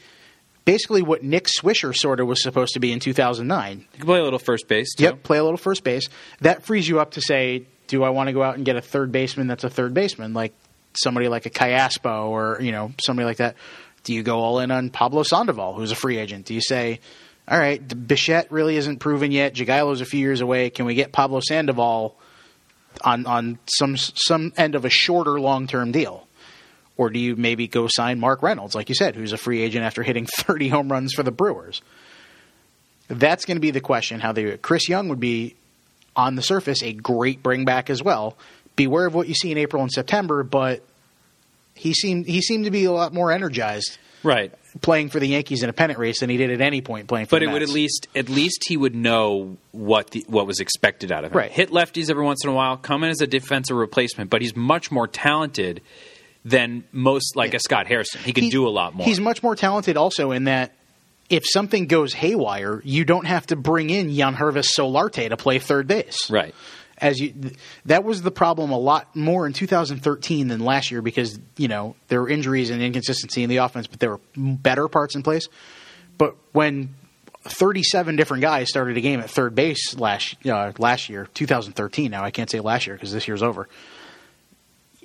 basically what Nick Swisher sort of was supposed to be in 2009. You can play a little first base. Too. Yep, play a little first base. That frees you up to say, do I want to go out and get a third baseman that's a third baseman, like somebody like a Callaspo or you know somebody like that? Do you go all in on Pablo Sandoval, who's a free agent? Do you say, all right, Bichette really isn't proven yet. Jagielo's a few years away. Can we get Pablo Sandoval on on some some end of a shorter long term deal? Or do you maybe go sign Mark Reynolds, like you said, who's a free agent after hitting 30 home runs for the Brewers? That's going to be the question. How they Chris Young would be on the surface a great bring back as well. Beware of what you see in April and September, but he seemed he seemed to be a lot more energized Right. playing for the Yankees in a pennant race than he did at any point playing for But the it would at least at least he would know what the what was expected out of him. Right. Hit lefties every once in a while, come in as a defensive replacement, but he's much more talented than most like a Scott Hairston. He can He- do a lot more. He's much more talented also in that if something goes haywire, you don't have to bring in Yangervis Solarte to play third base. right. As you, that was the problem a lot more in 2013 than last year because you know there were injuries and inconsistency in the offense, but there were better parts in place. But when 37 different guys started a game at third base last uh, last year, 2013. Now I can't say last year because this year's over.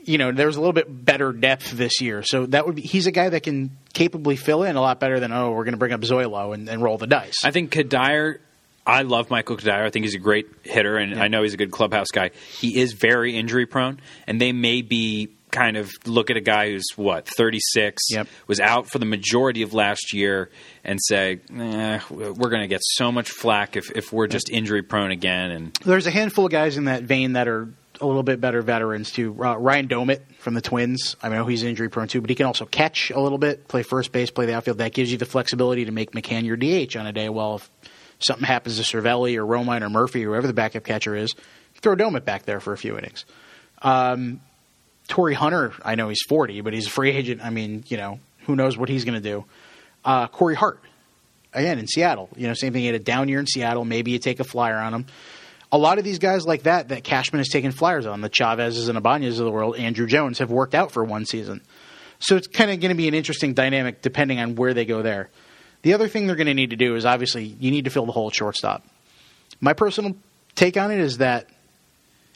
You know, there was a little bit better depth this year, so that would be. He's a guy that can capably fill in a lot better than oh, we're going to bring up Zoilo and, and roll the dice. I think Cuddyer. I love Michael Cuddyer. I think he's a great hitter, and I know he's a good clubhouse guy. He is very injury prone, and they may be kind of look at a guy who's what 36 Yep. was out for the majority of last year and say eh, we're going to get so much flack if, if we're just injury prone again and There's a handful of guys in that vein that are a little bit better veterans too. Uh, Ryan Doumit from the Twins. I know he's injury prone too, but he can also catch a little bit, play first base, play the outfield. That gives you the flexibility to make McCann your DH on a day. Well, if something happens to Cervelli or Romine or Murphy or whoever the backup catcher is, throw Doumit back there for a few innings. Um, Torii Hunter, I know he's 40, but he's a free agent. I mean, you know, who knows what he's going to do. Uh, Corey Hart, again, in Seattle. You know, same thing. He had a down year in Seattle. Maybe you take a flyer on him. A lot of these guys like that, that Cashman has taken flyers on, the Chavezes and Ibanez of the world, Andruw Jones, have worked out for one season. So it's kind of going to be an interesting dynamic depending on where they go there. The other thing they're going to need to do is obviously you need to fill the hole at shortstop. My personal take on it is that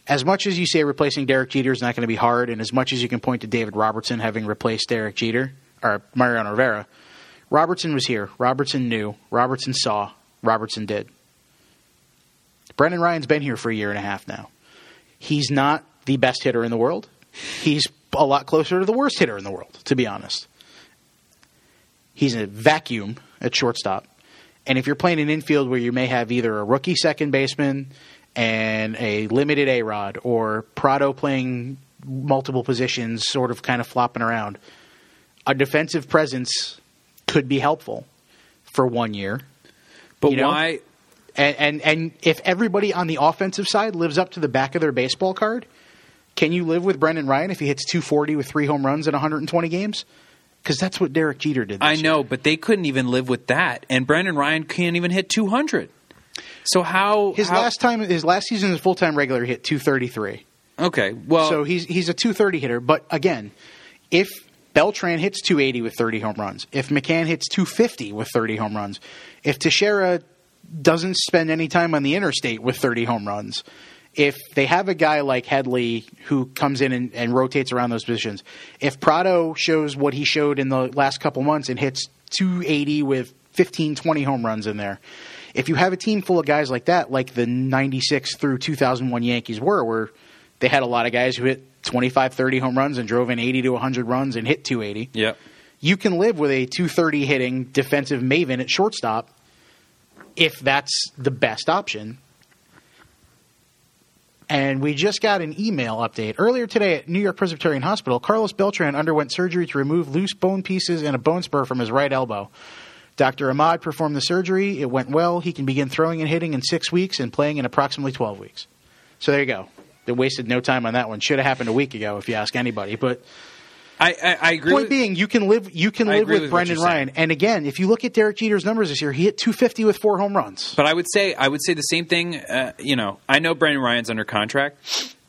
as much as you say replacing Derek Jeter is not going to be hard, and as much as you can point to David Robertson having replaced Derek Jeter or Mariano Rivera, Robertson was here. Robertson knew. Robertson saw. Robertson did. Brendan Ryan's been here for a year and a half now. He's not the best hitter in the world. He's a lot closer to the worst hitter in the world, to be honest. He's a vacuum at shortstop. And if you're playing an infield where you may have either a rookie second baseman and a limited A Rod or Prado playing multiple positions, sort of kind of flopping around, a defensive presence could be helpful for one year. but You know? why And, and and if everybody on the offensive side lives up to the back of their baseball card, can you live with Brendan Ryan if he hits 240 with three home runs in 120 games? Because that's what Derek Jeter did. This I know, year. but they couldn't even live with that. And Brendan Ryan can't even hit 200. So how His how- last time, his last season as full time regular, hit 233. Okay, well so he's he's a 230 hitter. But again, if Beltran hits 280 with 30 home runs, if McCann hits 250 with 30 home runs, if Teixeira doesn't spend any time on the interstate with 30 home runs, if they have a guy like Headley who comes in and, and rotates around those positions, if Prado shows what he showed in the last couple months and hits 280 with 15, 20 home runs in there, if you have a team full of guys like that, like the 96 through 2001 Yankees were, where they had a lot of guys who hit 25, 30 home runs and drove in 80 to 100 runs and hit 280. yeah. You can live with a 230 hitting defensive maven at shortstop if that's the best option. And we just got an email update. Earlier today at New York Presbyterian Hospital, Carlos Beltran underwent surgery to remove loose bone pieces and a bone spur from his right elbow. Dr. Ahmad performed the surgery. It went well. He can begin throwing and hitting in six weeks and playing in approximately 12 weeks. So there you go. They wasted no time on that one. Should have happened a week ago if you ask anybody. But I, I, I agree. point with, being, you can live you can I live with, with Brendan. Ryan. And again, if you look at Derek Jeter's numbers this year, he hit 250 with four home runs. But I would say I would say the same thing. Uh, you know, I know Brendan Ryan's under contract,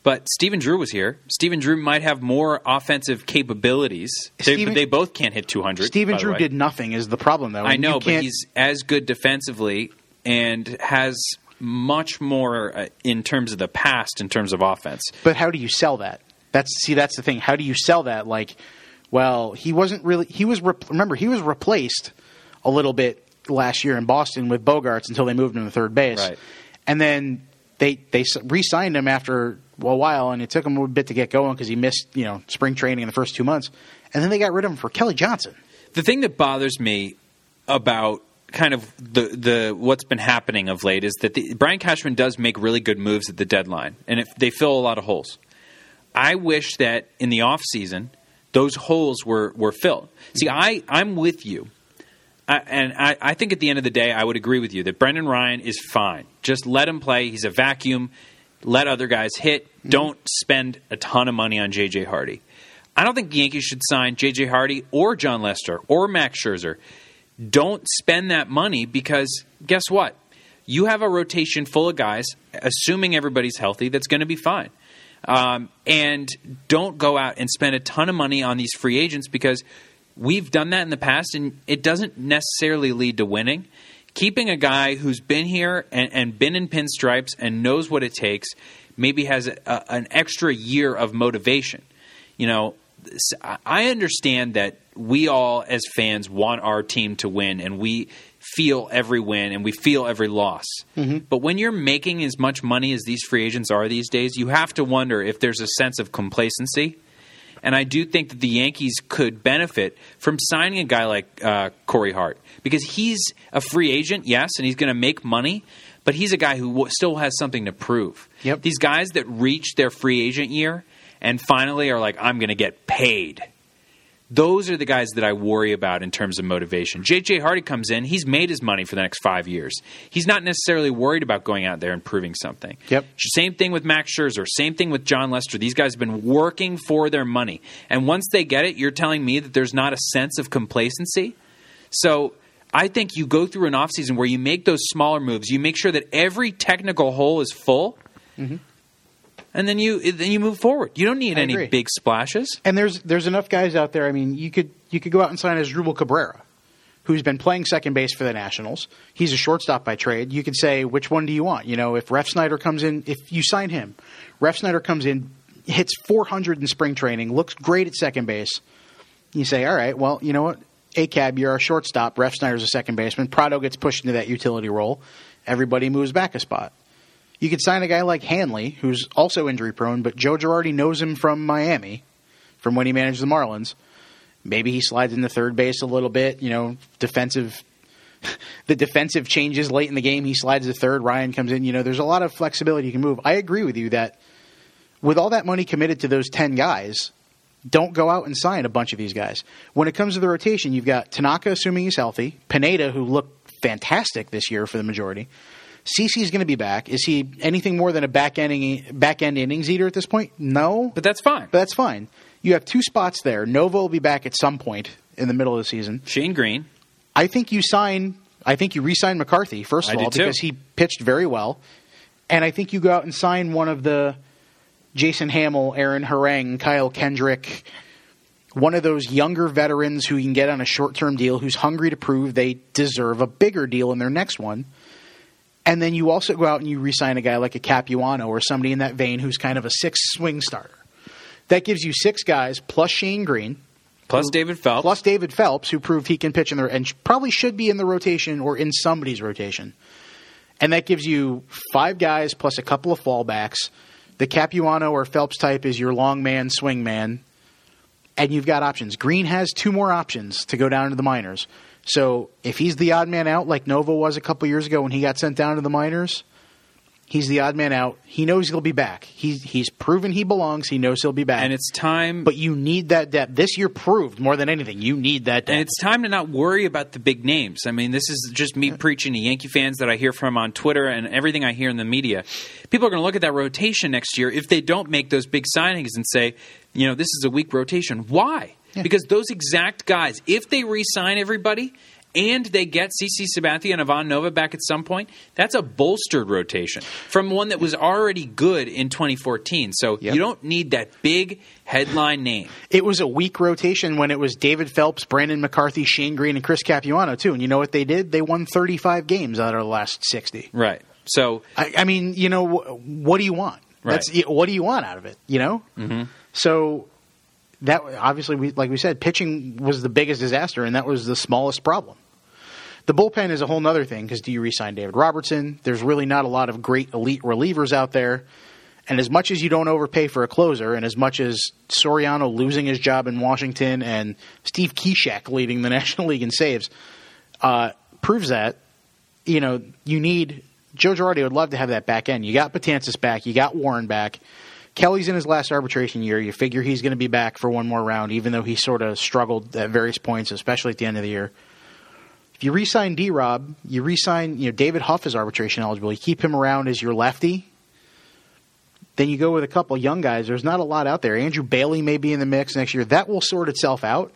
But Stephen Drew was here. Stephen Drew might have more offensive capabilities. They, Steven- they both can't hit 200. Stephen Drew did nothing is the problem though. I And know, but he's as good defensively and has much more uh, in terms of the past in terms of offense. But how do you sell that? That's see, that's the thing. How do you sell that? Like, well, he wasn't really. He was re- remember he was replaced a little bit last year in Boston with Bogaerts until they moved him to third base, Right. and then they they re-signed him after a while, and it took him a bit to get going because he missed you know spring training in the first two months, and then they got rid of him for Kelly Johnson. The thing that bothers me about kind of the the what's been happening of late is that the, Brian Cashman does make really good moves at the deadline, and if they fill a lot of holes. I wish that in the off season those holes were were filled. See, I I'm with you. I, and I, I think at the end of the day, I would agree with you that Brendan Ryan is fine. Just let him play. He's a vacuum. Let other guys hit. Mm-hmm. Don't spend a ton of money on J.J. Hardy. I don't think the Yankees should sign J.J. Hardy or Jon Lester or Max Scherzer. Don't spend that money because guess what? You have a rotation full of guys, assuming everybody's healthy, that's going to be fine. Um, and don't go out and spend a ton of money on these free agents because we've done that in the past and it doesn't necessarily lead to winning. Keeping a guy who's been here and, and been in pinstripes and knows what it takes maybe has a, a, an extra year of motivation. You know, I understand that we all as fans want our team to win and we feel every win and we feel every loss. But when you're making as much money as these free agents are these days, you have to wonder if there's a sense of complacency. And I do think that the Yankees could benefit from signing a guy like uh, Corey Hart because he's a free agent, yes, and he's going to make money, but he's a guy who w- still has something to prove. Yep. These guys that reach their free agent year and finally are like, I'm going to get paid. Those are the guys that I worry about in terms of motivation. JJ Hardy comes in, he's made his money for the next five years. He's not necessarily worried about going out there and proving something. Yep. Same thing with Max Scherzer. Same thing with Jon Lester. These guys have been working for their money. And once they get it, you're telling me that there's not a sense of complacency? So I think you go through an offseason where you make those smaller moves. You make sure that every technical hole is full. Mm-hmm. And then you then you move forward. You don't need I any agree. big splashes. And there's there's enough guys out there. I mean, you could you could go out and sign Asdrubal Cabrera, who's been playing second base for the Nationals. He's a shortstop by trade. You could say which one do you want? You know, if Refsnyder comes in, if you sign him, Refsnyder comes in, hits 400 in spring training, looks great at second base. You say, all right, well, you know what? ACAB, you're our shortstop. Refsnyder's a second baseman. Prado gets pushed into that utility role. Everybody moves back a spot. You could sign a guy like Hanley, who's also injury prone, but Joe Girardi knows him from Miami, from when he managed the Marlins. Maybe he slides into third base a little bit, you know, defensive. The defensive changes late in the game. He slides to third. Ryan comes in. You know, there's a lot of flexibility you can move. I agree with you that with all that money committed to those 10 guys, don't go out and sign a bunch of these guys. When it comes to the rotation, you've got Tanaka, assuming he's healthy, Pineda, who looked fantastic this year for the majority. CC's going to be back. Is he anything more than a back end back end innings eater at this point? No, But that's fine. but that's fine. You have two spots there. Nova will be back at some point in the middle of the season. Shane Greene. I think you sign. I think you re-sign McCarthy first of I all because he pitched very well, and I think you go out and sign one of the Jason Hammel, Aaron Harang, Kyle Kendrick, one of those younger veterans who you can get on a short-term deal, who's hungry to prove they deserve a bigger deal in their next one. And then you also go out and you re-sign a guy like a Capuano or somebody in that vein who's kind of a six swing starter. That gives you six guys plus Shane Greene Plus David Phelps. plus David Phelps, who proved he can pitch in the and probably should be in the rotation or in somebody's rotation. And that gives you five guys plus a couple of fallbacks. The Capuano or Phelps type is your long man, swing man, and you've got options. Greene has two more options to go down to the minors. So if he's the odd man out, like Nova was a couple years ago when he got sent down to the minors, he's the odd man out. He knows he'll be back. He's he's proven he belongs. He knows he'll be back. and it's time but you need that depth. This year proved more than anything. You need that depth. And it's time to not worry about the big names. I mean, this is just me preaching to Yankee fans that I hear from on Twitter and everything I hear in the media. People are going to look at that rotation next year if they don't make those big signings and say, you know, this is a weak rotation. Why? Because those exact guys, if they re sign everybody and they get CC Sabathia and Ivan Nova back at some point, that's a bolstered rotation from one that was already good in 2014. So Yep. you don't need that big headline name. It was a weak rotation when it was David Phelps, Brandon McCarthy, Shane Greene, and Chris Capuano too. And you know what they did? They won 35 games out of the last 60. Right. So I, I mean, you know, wh- what do you want? Right. That's what do you want out of it? You know. Mm-hmm. So that obviously, we, like we said, pitching was the biggest disaster, and that was the smallest problem. The bullpen is a whole other thing because do you re-sign David Robertson? There's really not a lot of great elite relievers out there. And as much as you don't overpay for a closer, and as much as Soriano losing his job in Washington and Steve Cishek leading the National League in saves uh, proves that, you know, you need Joe Girardi would love to have that back end. You got Betances back, you got Warren back. Kelly's in his last arbitration year. You figure he's going to be back for one more round, even though he sort of struggled at various points, especially at the end of the year. If you re-sign D Rob, you re-sign you know David Huff is arbitration eligible. You keep him around as your lefty. Then you go with a couple young guys. There's not a lot out there. Andrew Bailey may be in the mix next year. That will sort itself out.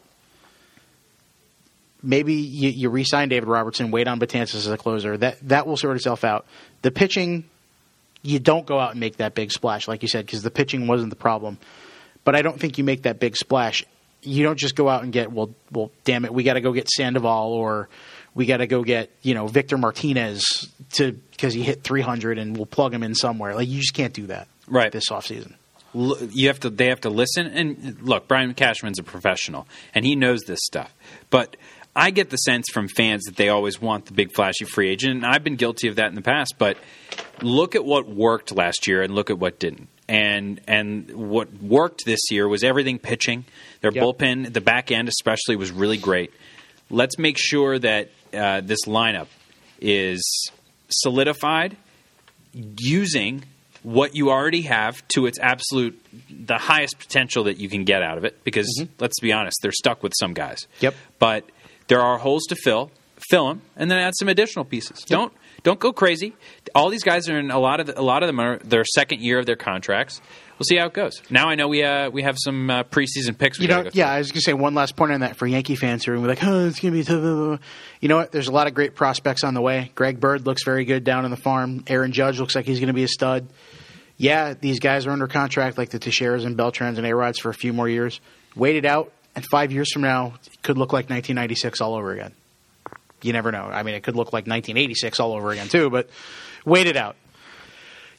Maybe you, you re-sign David Robertson, wait on Betances as a closer. That that will sort itself out. The pitching, you don't go out and make that big splash, like you said, because the pitching wasn't the problem. But I don't think you make that big splash. You don't just go out and get well, well, damn it, we got to go get Sandoval or we got to go get you know Victor Martinez to because he hit 300 and we'll plug him in somewhere. Like you just can't do that Right. this offseason. you have to they have to listen and look brian cashman's a professional and he knows this stuff but i get the sense from fans that they always want the big flashy free agent and i've been guilty of that in the past but look at what worked last year and look at what didn't. And and what worked this year was everything pitching. Their Yep. bullpen the back end especially was really great. Let's make sure that uh, this lineup is solidified using what you already have to its absolute the highest potential that you can get out of it because let's be honest they're stuck with some guys. Yep. but there are holes to fill fill them and then add some additional pieces don't don't go crazy all these guys are in a lot of the, a lot of them are their second year of their contracts we'll see how it goes now i know we uh, we have some uh, preseason picks You know, yeah, I was gonna say one last point on that for Yankee fans who are like, "Oh, it's gonna be tough." blah, blah, blah." You know what? There's a lot of great prospects on the way. Greg Bird looks very good down on the farm. Aaron Judge looks like he's gonna be a stud. Yeah, these guys are under contract like the Teixeiras and Beltrans and A-Rods for a few more years. Wait it out, and five years from now, it could look like 1996 all over again. You never know. I mean, it could look like 1986 all over again too, but wait it out.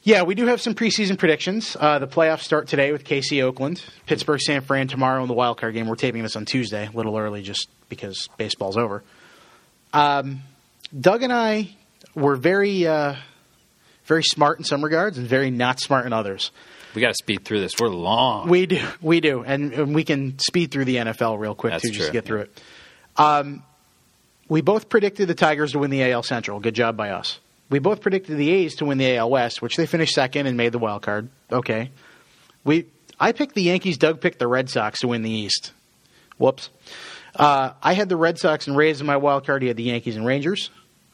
Yeah, we do have some preseason predictions. Uh, the playoffs start today with KC Oakland, Pittsburgh San Fran tomorrow in the wild card game. We're taping this on Tuesday, a little early just because baseball's over. Um, Doug and I were very, uh, very smart in some regards and very not smart in others. We got to speed through this we're long We do, we do, and, and we can speed through the NFL real quick That's too, just to get through it. Um, we both predicted the Tigers to win the AL Central. Good job by us. We both predicted the A's to win the AL West, which they finished second and made the wild card. Okay. We, I picked the Yankees. Doug picked the Red Sox to win the East. Whoops. Uh, I had the Red Sox and Rays in my wild card. He had the Yankees and Rangers.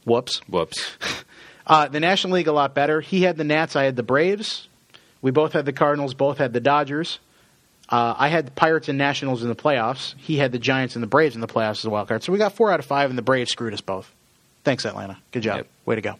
Whoops. whoops Uh, the National League a lot better. He had the Nats. I had the Braves. We both had the Cardinals. Both had the Dodgers. Uh, I had the Pirates and Nationals in the playoffs. He had the Giants and the Braves in the playoffs as a wild card. So we got four out of five, and the Braves screwed us both. Thanks, Atlanta. Good job. Yep. Way to go.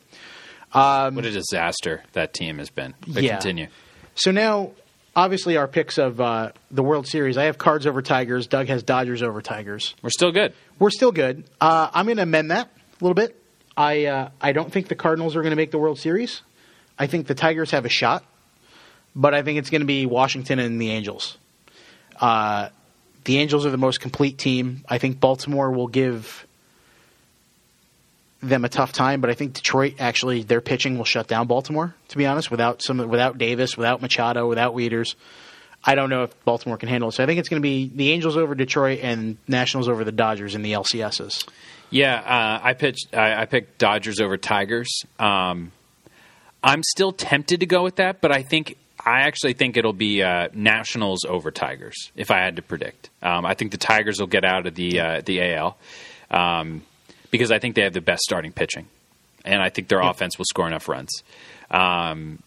what a disaster that team has been but Yeah. continue So now, obviously, our picks of uh, the World Series. I have Cards over Tigers. Doug has Dodgers over Tigers. we're still good We're still good. Uh, I'm going to amend that a little bit. I uh, I don't think the Cardinals are going to make the World Series. I think the Tigers have a shot, but I think it's going to be Washington and the Angels. Uh, the Angels are the most complete team. I think Baltimore will give them a tough time, but I think Detroit actually their pitching will shut down Baltimore. To be honest, without some without Davis, without Machado, without Wieters, I don't know if Baltimore can handle it. So I think it's going to be the Angels over Detroit and Nationals over the Dodgers in the LCSs. Yeah, uh, I pitched. I, I picked Dodgers over Tigers. Um, I'm still tempted to go with that, but I think I actually think it'll be uh, Nationals over Tigers if I had to predict. Um, I think the Tigers will get out of the uh, the AL um, because I think they have the best starting pitching, and I think their offense will score enough runs. Um,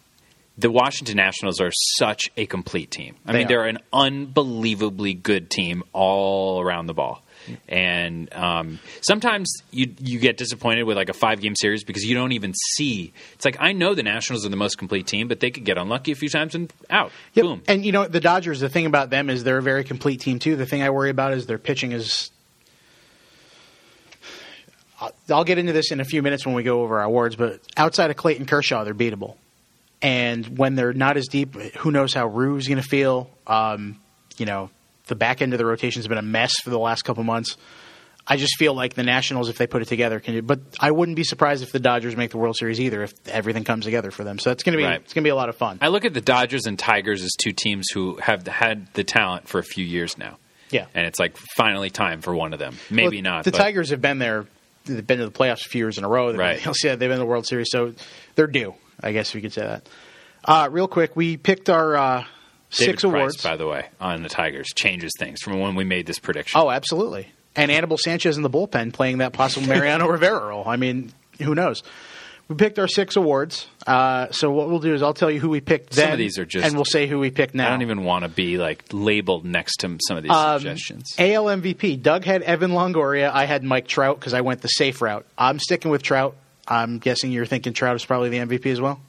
the Washington Nationals are such a complete team. I They mean, are. they're an unbelievably good team all around the ball. And um, sometimes you you get disappointed with like a five game series because you don't even see. It's like I know the Nationals are the most complete team, but they could get unlucky a few times and out. Yep. Boom. And you know the Dodgers. The thing about them is they're a very complete team too. The thing I worry about is their pitching is. I'll- get into this in a few minutes when we go over our awards, but outside of Clayton Kershaw, they're beatable. And when they're not as deep, who knows how Ryu's going to feel? Um, you know, the back end of the rotation has been a mess for the last couple months. I just feel like the Nationals, if they put it together, can. Do, but I wouldn't be surprised if the Dodgers make the World Series either, if everything comes together for them. So it's going to be Right. it's going to be a lot of fun. I look at the Dodgers and Tigers as two teams who have had the talent for a few years now. Yeah. And it's like finally time for one of them. Maybe Well, not. The but Tigers have been there. They've been to the playoffs a few years in a row. They've Right. Been, yeah, they've been in the World Series, so they're due. I guess we could say that. Uh, real quick, we picked our uh, David six Price, awards. by the way, on the Tigers changes things from when we made this prediction. Oh, absolutely. And Anibal Sanchez in the bullpen playing that possible Mariano Rivera role. I mean, who knows? We picked our six awards. Uh, so what we'll do is I'll tell you who we picked Some then, of these are just- and we'll say who we picked now. I don't even want to be like labeled next to some of these Um, suggestions. AL MVP. Doug had Evan Longoria. I had Mike Trout because I went the safe route. I'm sticking with Trout. I'm guessing you're thinking Trout is probably the MVP as well.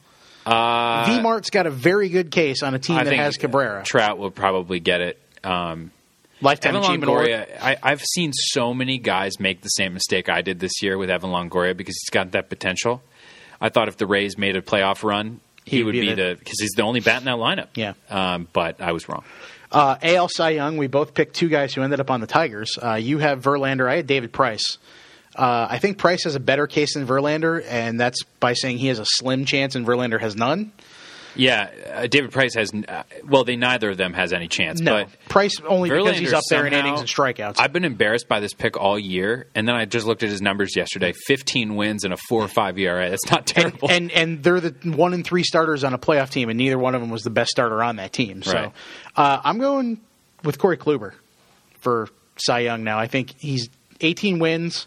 Uh, V Mart's got a very good case on a team I that has Cabrera. Trout will probably get it. Um, Lifetime Evan achievement award. Longoria, I, I've seen so many guys make the same mistake I did this year with Evan Longoria because he's got that potential. I thought if the Rays made a playoff run, he, He would be the because he's the only bat in that lineup. Yeah. um, but I was wrong. Uh, AL Cy Young. We both picked two guys who ended up on the Tigers. Uh, you have Verlander. I had David Price. Uh, I think Price has a better case than Verlander, and that's by saying he has a slim chance and Verlander has none. Yeah, uh, David Price has. Uh, well, they neither of them has any chance. No, but Price only because he's Verlander up there in innings and strikeouts. I've been embarrassed by this pick all year, and then I just looked at his numbers yesterday: fifteen wins and a four or five ERA. That's not and, terrible. and and they're the one and three starters on a playoff team, and neither one of them was the best starter on that team. So Right. uh, I'm going with Corey Kluber for Cy Young now. I think he's 18 wins,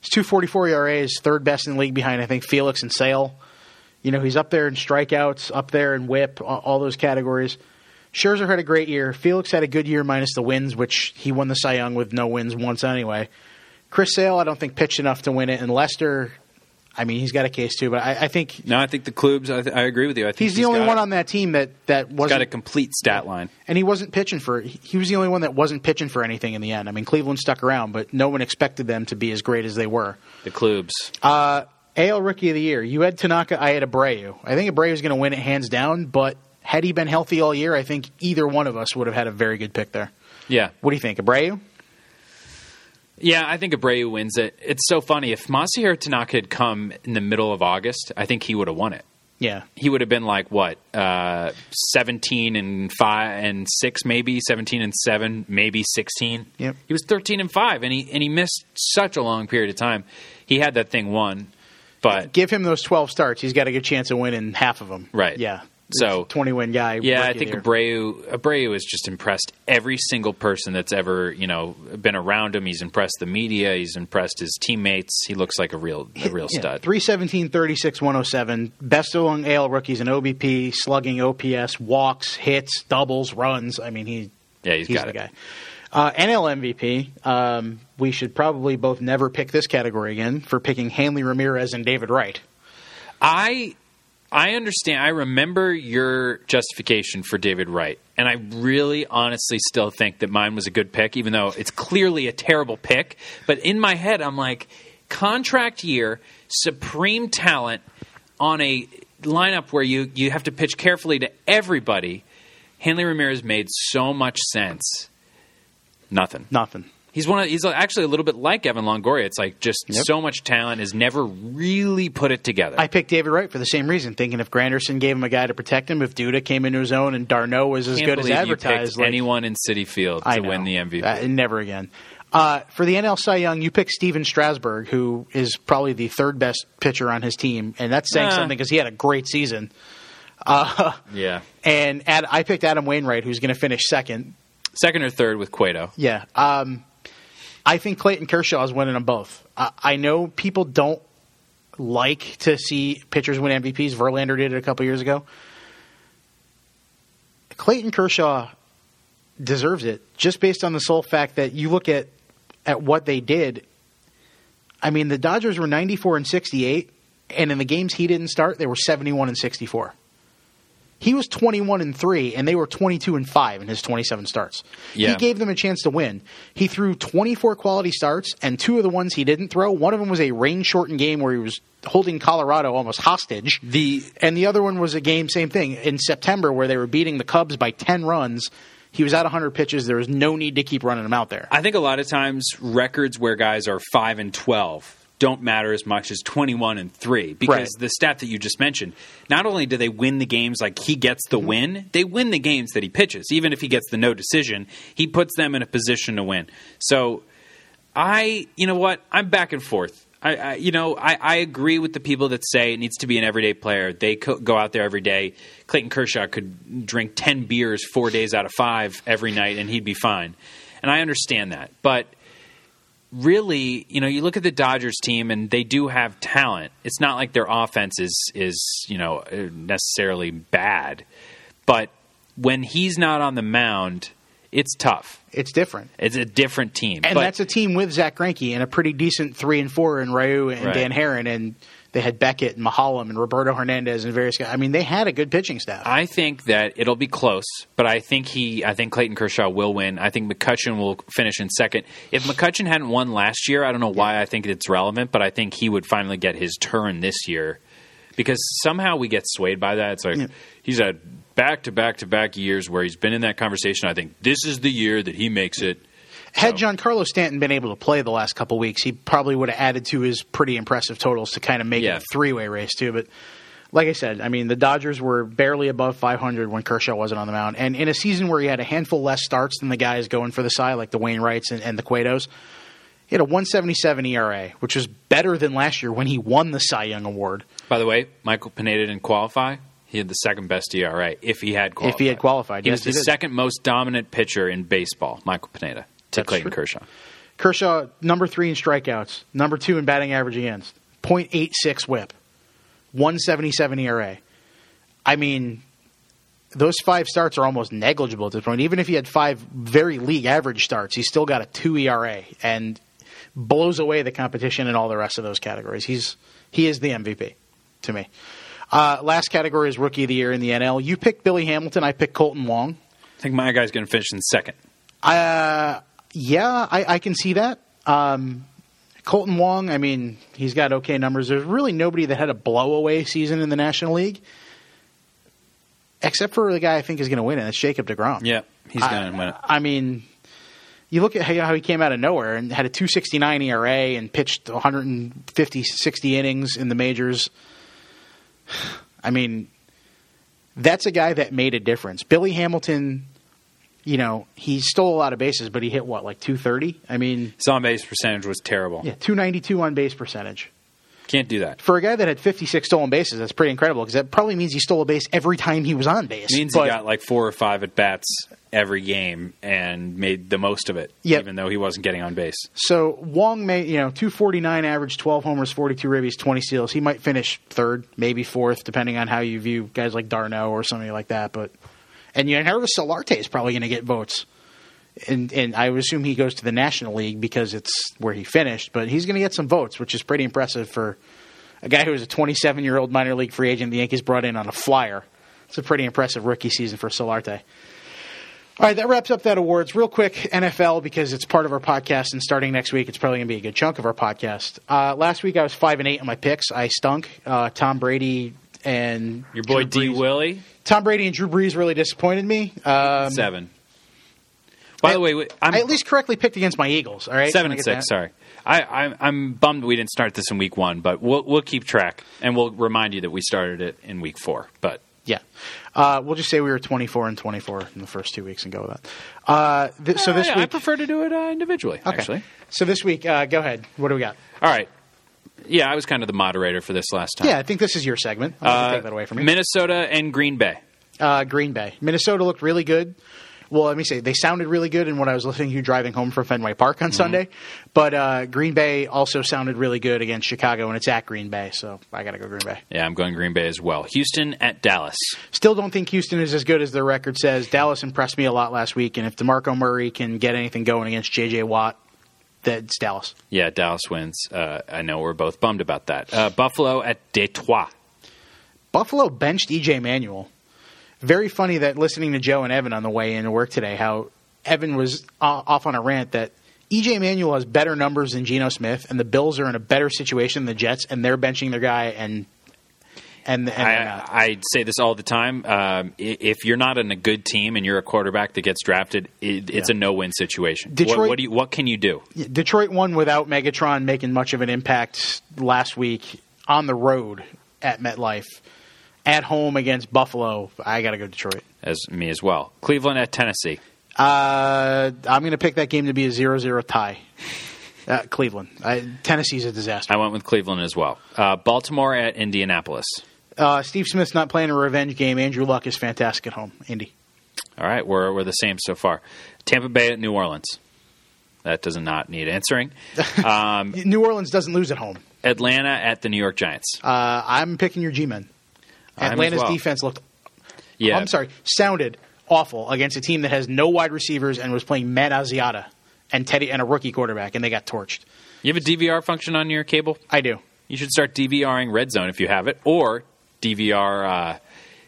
he's 244 ERA, is third best in the league behind I think Felix and Sale. You know he's up there in strikeouts, up there in WHIP, all those categories. Scherzer had a great year. Felix had a good year minus the wins, which he won the Cy Young with no wins once anyway. Chris Sale, I don't think pitched enough to win it, and Lester, I mean, he's got a case too, but I, I think no, I think the Klubs. I, th- I agree with you. I think he's the only one it. on that team that that wasn't got a complete stat line. and he wasn't pitching for. He was the only one that wasn't pitching for anything in the end. I mean, Cleveland stuck around, but no one expected them to be as great as they were. The Klubs. Uh, AL Rookie of the Year. You had Tanaka. I had Abreu. I think Abreu is going to win it hands down. But had he been healthy all year, I think either one of us would have had a very good pick there. Yeah, What do you think, Abreu? Yeah. I think Abreu wins it. It's so funny. If Masahiro Tanaka had come in the middle of August, I think he would have won it. Yeah, He would have been like what, uh, seventeen and five and six, maybe seventeen and seven, maybe sixteen. Yep. He was thirteen and five, and he and he missed such a long period of time. He had that thing won, but give him those twelve starts. He's got a good chance of winning half of them. Right. Yeah. So- twenty win guy. Yeah, I think Year. Abreu Abreu has just impressed every single person that's ever you know been around him. He's impressed the media. He's impressed his teammates. He looks like a real a real Yeah, stud. 317, 36, 107. Best among AL rookies in OBP, slugging, OPS, walks, hits, doubles, runs. I mean, he, Yeah, he's he's got the it. guy. Uh, NL MVP. Um, we should probably both never pick this category again for picking Hanley Ramirez and David Wright. I I understand. I remember your justification for David Wright, and I really, honestly, still think that mine was a good pick, even though it's clearly a terrible pick. But in my head, I'm like, contract year, supreme talent on a lineup where you you have to pitch carefully to everybody. Hanley Ramirez made so much sense. Nothing. Nothing. He's one. Of, he's actually a little bit like Evan Longoria. It's like just Yep. so much talent has never really put it together. I picked David Wright for the same reason, thinking if Granderson gave him a guy to protect him, if Duda came into his own and d'Arnaud was as good as advertised, like, anyone in Citi Field to win the MVP. Uh, never again. Uh, for the NL Cy Young, you picked Stephen Strasburg, who is probably the third best pitcher on his team, and that's saying Uh. something because he had a great season. yeah, And Ad, I picked Adam Wainwright, who's going to finish second. second or third with Cueto. Yeah. Um, I think Clayton Kershaw is winning them both. I, I know people don't like to see pitchers win MVPs. Verlander did it a couple years ago. Clayton Kershaw deserves it just based on the sole fact that you look at at what they did, I mean, the Dodgers were 94 and 68, and in the games he didn't start, they were 71 and 64. He was 21 and 3 and they were 22 and 5 in his 27 starts. Yeah. He gave them a chance to win. He threw 24 quality starts and two of the ones he didn't throw, one of them was a rain shortened game where he was holding Colorado almost hostage. The And the other one was a game same thing in September where they were beating the Cubs by 10 runs. He was at 100 pitches. There was no need to keep running him out there. I think a lot of times records where guys are five and twelve don't matter as much as twenty one and three because Right. the stat that you just mentioned. Not only do they win the games like he gets the mm-hmm. win, they win the games that he pitches. Even if he gets the no decision, he puts them in a position to win. So I, you know what, I'm back and forth. I, I you know, I, I agree with the people that say it needs to be an everyday player. They co- go out there every day. Clayton Kershaw could drink ten beers four days out of five every night, and he'd be fine. And I understand that, but really, you know, you look at the Dodgers team, and they do have talent. It's not like their offense is is you know uh, necessarily bad, but when he's not on the mound, it's tough. It's different. It's a different team, And But- that's a team with Zack Greinke and a pretty decent three and four in Ryu and Right. Dan Haren, and they had Beckett and Maholm and Roberto Hernandez and various guys. I mean, they had a good pitching staff. I think that it'll be close, but I think he, I think Clayton Kershaw will win. I think McCutcheon will finish in second. If McCutcheon hadn't won last year, I don't know why I think it's relevant, but I think he would finally get his turn this year because somehow we get swayed by that. It's like he's had back to back to back years where he's been in that conversation. I think this is the year that he makes it. Had Giancarlo Stanton been able to play the last couple weeks, he probably would have added to his pretty impressive totals to kind of make Yeah. it a three way race too. But like I said, I mean the Dodgers were barely above 500 when Kershaw wasn't on the mound, and in a season where he had a handful less starts than the guys going for the side, like the Wainwrights and, and the Cuetos, he had a 177 ERA, which was better than last year when he won the Cy Young Award. By the way, Michael Pineda didn't qualify. He had the second best ERA if he had qualified. If he had qualified, he yes, was the he second most dominant pitcher in baseball. Michael Pineda to That's Clayton true. Kershaw. Kershaw, number three in strikeouts, number two in batting average against, .86 whip, 177 ERA. I mean, those five starts are almost negligible at this point. Even if he had five very league average starts, he's still got a two ERA and blows away the competition in all the rest of those categories. He's he is the MVP to me. Uh, last category is rookie of the year in the NL. You picked Billy Hamilton. I picked Kolten Wong. I think my guy's going to finish in second. Uh, yeah, I, I can see that. Um, Kolten Wong, I mean, he's got okay numbers. There's really nobody that had a blowaway season in the National League, except for the guy I think is going to win it. That's Jacob Degrom. Yeah, he's going to win it. I mean, you look at how how he came out of nowhere and had a 269 ERA and pitched 150, 60 innings in the majors. I mean, that's a guy that made a difference. Billy Hamilton, you know, he stole a lot of bases, but he hit what, like 230? I mean, His on base percentage was terrible. yeah, 292 on base percentage. Can't do that. For a guy that had 56 stolen bases, that's pretty incredible because that probably means he stole a base every time he was on base. means But- he got like four or five at bats every game and made the most of it, Yep. even though he wasn't getting on base. So Wong made you know 249 average, 12 homers, 42 ribbies, 20 steals. He might finish third, maybe fourth, depending on how you view guys like d'Arnaud or somebody like that. But and you know Solarte is probably going to get votes, and and I would assume he goes to the National League because it's where he finished. But he's going to get some votes, which is pretty impressive for a guy who was a 27 year old minor league free agent. The Yankees brought in on a flyer. It's a pretty impressive rookie season for Solarte. All right, that wraps up that awards. Real quick, NFL because it's part of our podcast, and starting next week, it's probably going to be a good chunk of our podcast. Uh, last week, I was five and eight on my picks. I stunk. Uh, Tom Brady and Your boy D Willie, Tom Brady and Drew Brees really disappointed me. Um, seven. By I- the way, wait, I'm I at least correctly picked against my Eagles. All right, seven and six. that? Sorry, I, I, I'm bummed we didn't start this in week one, but we'll we'll keep track and we'll remind you that we started it in week four. But Yeah, uh, we'll just say we were twenty four and twenty four in the first two weeks and go with that. Uh, th- so Uh, this yeah, I week, prefer to do it uh, individually. okay. Actually, So this week, uh, go ahead. What do we got? all right. Yeah, I was kind of the moderator for this last time. Yeah, I think this is your segment. Not gonna take that away from you. Minnesota and Green Bay. Uh, Green Bay. Minnesota looked really good. Well, let me say they sounded really good in what I was listening to driving home from Fenway Park on Sunday. But uh, Green Bay also sounded really good against Chicago, and it's at Green Bay, so I got to go Green Bay. Yeah, I'm going Green Bay as well. Houston at Dallas. Still don't think Houston is as good as their record says. Dallas impressed me a lot last week, and if DeMarco Murray can get anything going against J.J. Watt, That's Dallas. Yeah, Dallas wins. Uh, I know we're both bummed about that. Uh, Buffalo at Detroit. Buffalo benched EJ Manuel. Very funny that listening to Joe and Evan on the way into work today, how Evan was off on a rant that EJ Manuel has better numbers than Geno Smith, and the Bills are in a better situation than the Jets, and they're benching their guy, and and, and I, not. I say this all the time. Um, if you're not in a good team and you're a quarterback that gets drafted, it, it's Yeah. a no-win situation. Detroit- what, what do you, what can you do? Detroit won without Megatron making much of an impact last week on the road at MetLife. At home against Buffalo, I got to go Detroit. As me as well. Cleveland at Tennessee. Uh, I'm going to pick that game to be a 0-0 tie. Uh, Cleveland. I, Tennessee's a disaster. I went with Cleveland as well. Uh, Baltimore at Indianapolis. Uh, Steve Smith's not playing a revenge game. Andrew Luck is fantastic at home. Indy. All right, we're we're the same so far. Tampa Bay at New Orleans. That does not need answering. Um, New Orleans doesn't lose at home. Atlanta at the New York Giants. Uh, I'm picking your G-men. Atlanta's well. defense looked Yeah, I'm sorry, sounded awful against a team that has no wide receivers and was playing Matt Asiata and Teddy and a rookie quarterback, and they got torched. You have a DVR function on your cable? I do. You should start DVRing Red Zone if you have it, or DVR uh,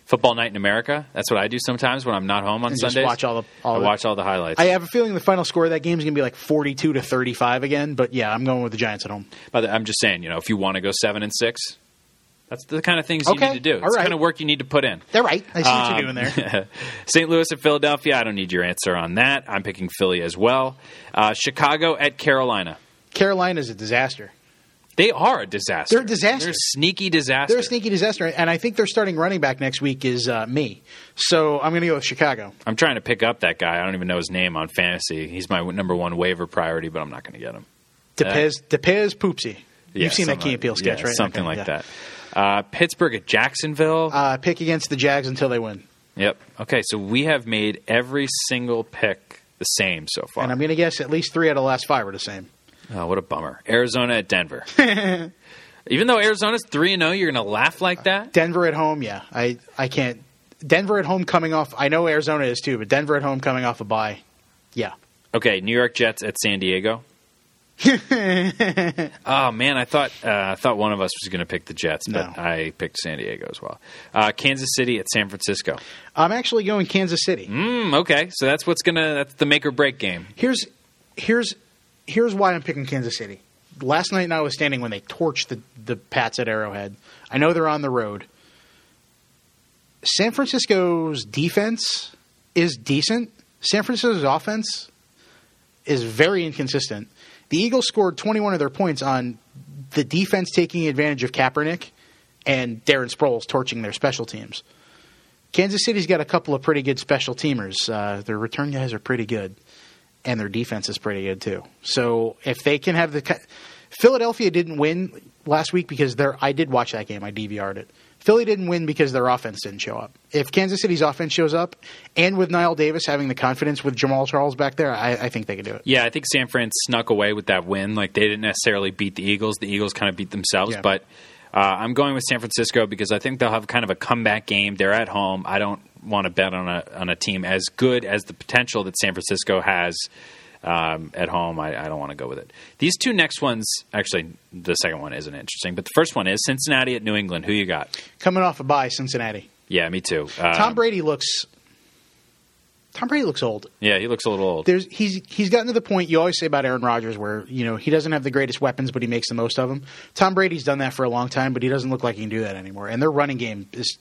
Football Night in America. That's what I do sometimes when I'm not home on And just Sundays. watch all the- all I the- watch all the highlights. I have a feeling the final score of that game is going to be like 42 to 35 again, but yeah, I'm going with the Giants at home. But I'm just saying, you know, if you want to go seven and six, that's the kind of things you Okay, need to do. It's the kind of work you need to put in. They're right. I see what Um, you're doing there. St. Louis at Philadelphia. I don't need your answer on that. I'm picking Philly as well. Uh, Chicago at Carolina. Carolina's a disaster. They are a disaster. They're a disaster. They're a sneaky disaster. They're a sneaky disaster, and I think their starting running back next week is uh, me. So I'm going to go with Chicago. I'm trying to pick up that guy. I don't even know his name on fantasy. He's my number one waiver priority, but I'm not going to get him. Depez, Depez Poopsie. Yeah, You've seen that Key and sketch, yeah, right? Something Okay, like yeah. that. Uh, Pittsburgh at Jacksonville. Uh, pick against the Jags until they win. yep. Okay, so we have made every single pick the same so far. And I'm going to guess at least three out of the last five are the same. Oh, what a bummer. Arizona at Denver. Even though Arizona's 3 0, you're going to laugh like that? Denver at home, yeah. I, I can't. Denver at home coming off. I know Arizona is too, but Denver at home coming off a bye. Yeah. Okay, New York Jets at San Diego. oh man, I thought uh, I thought one of us was going to pick the Jets, but No. I picked San Diego as well. Uh, Kansas City at San Francisco. I'm actually going Kansas City. Mm, okay, so that's what's gonna that's the make or break game. Here's here's here's why I'm picking Kansas City. Last night, notwithstanding, when they torched the the Pats at Arrowhead, I know they're on the road. San Francisco's defense is decent. San Francisco's offense is very inconsistent. The Eagles scored 21 of their points on the defense taking advantage of Kaepernick and Darren Sproles torching their special teams. Kansas City's got a couple of pretty good special teamers. Uh, their return guys are pretty good, and their defense is pretty good too. So if they can have the Philadelphia didn't win last week because their I did watch that game. I DVR'd it. Philly didn't win because their offense didn't show up. If Kansas City's offense shows up, and with Knile Davis having the confidence with Jamaal Charles back there, I, I think they can do it. Yeah, I think San Fran snuck away with that win. Like they didn't necessarily beat the Eagles; the Eagles kind of beat themselves. Yeah. But uh, I'm going with San Francisco because I think they'll have kind of a comeback game. They're at home. I don't want to bet on a on a team as good as the potential that San Francisco has um, at home. I, I don't want to go with it. These two next ones, actually, the second one isn't interesting, but the first one is Cincinnati at New England. Who you got? Coming off a bye, Cincinnati. Yeah, me too. Um, Tom Brady looks. Tom Brady looks old. Yeah, he looks a little old. there's he's he's gotten to the point you always say about Aaron Rodgers where you know he doesn't have the greatest weapons but he makes the most of them. Tom Brady's done that for a long time but he doesn't look like he can do that anymore. And their running game is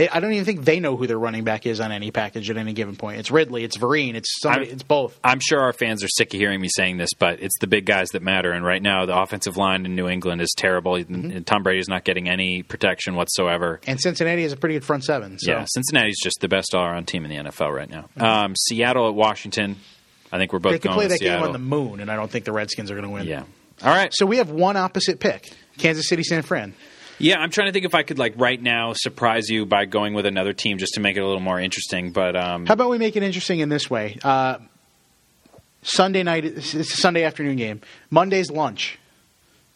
they I don't even think they know who their running back is on any package at any given point. It's Ridley, it's Vereen, it's somebody, I'm- it's both. I'm sure our fans are sick of hearing me saying this, but it's the big guys that matter. And right now, the offensive line in New England is terrible. Mm-hmm. And Tom Brady's not getting any protection whatsoever. And Cincinnati has a pretty good front seven. So Yeah, Cincinnati's just the best all-around team in the NFL right now. Um, Seattle at Washington. I think we're both they could going play that game on the moon and I don't think the Redskins are going to win. yeah. All right. So we have one opposite pick. Kansas City San Fran. Yeah, I'm trying to think if I could like right now surprise you by going with another team just to make it a little more interesting. But um, How about we make it interesting in this way? Uh, Sunday night, it's a Sunday afternoon game. Monday's lunch.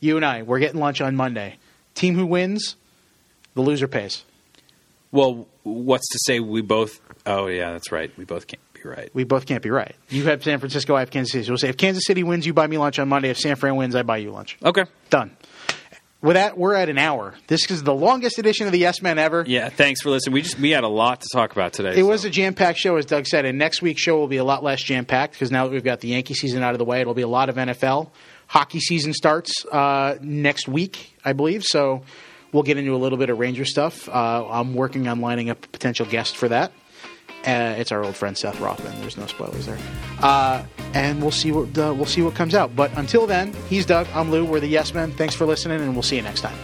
You and I, we're getting lunch on Monday. Team who wins, the loser pays. well, what's to say we both? Oh yeah, that's right. We both can't be right. We both can't be right. You have San Francisco, I have Kansas City. So we'll say if Kansas City wins, you buy me lunch on Monday. If San Fran wins, I buy you lunch. Okay. Done. With that, we're at an hour. This is the longest edition of the Yes Men ever. Yeah. Thanks for listening. We just we had a lot to talk about today. It was a jam packed show, as Doug said, and next week's show will be a lot less jam packed because now that we've got the Yankee season out of the way, it'll be a lot of NFL. Hockey season starts uh, next week, I believe. So we'll get into a little bit of Ranger stuff. Uh, I'm working on lining up a potential guest for that. Uh, it's our old friend Seth Rothman. There's no spoilers there, uh, and we'll see what uh, we'll see what comes out. But until then, he's Doug. I'm Lou. We're the Yes Men. Thanks for listening, and we'll see you next time.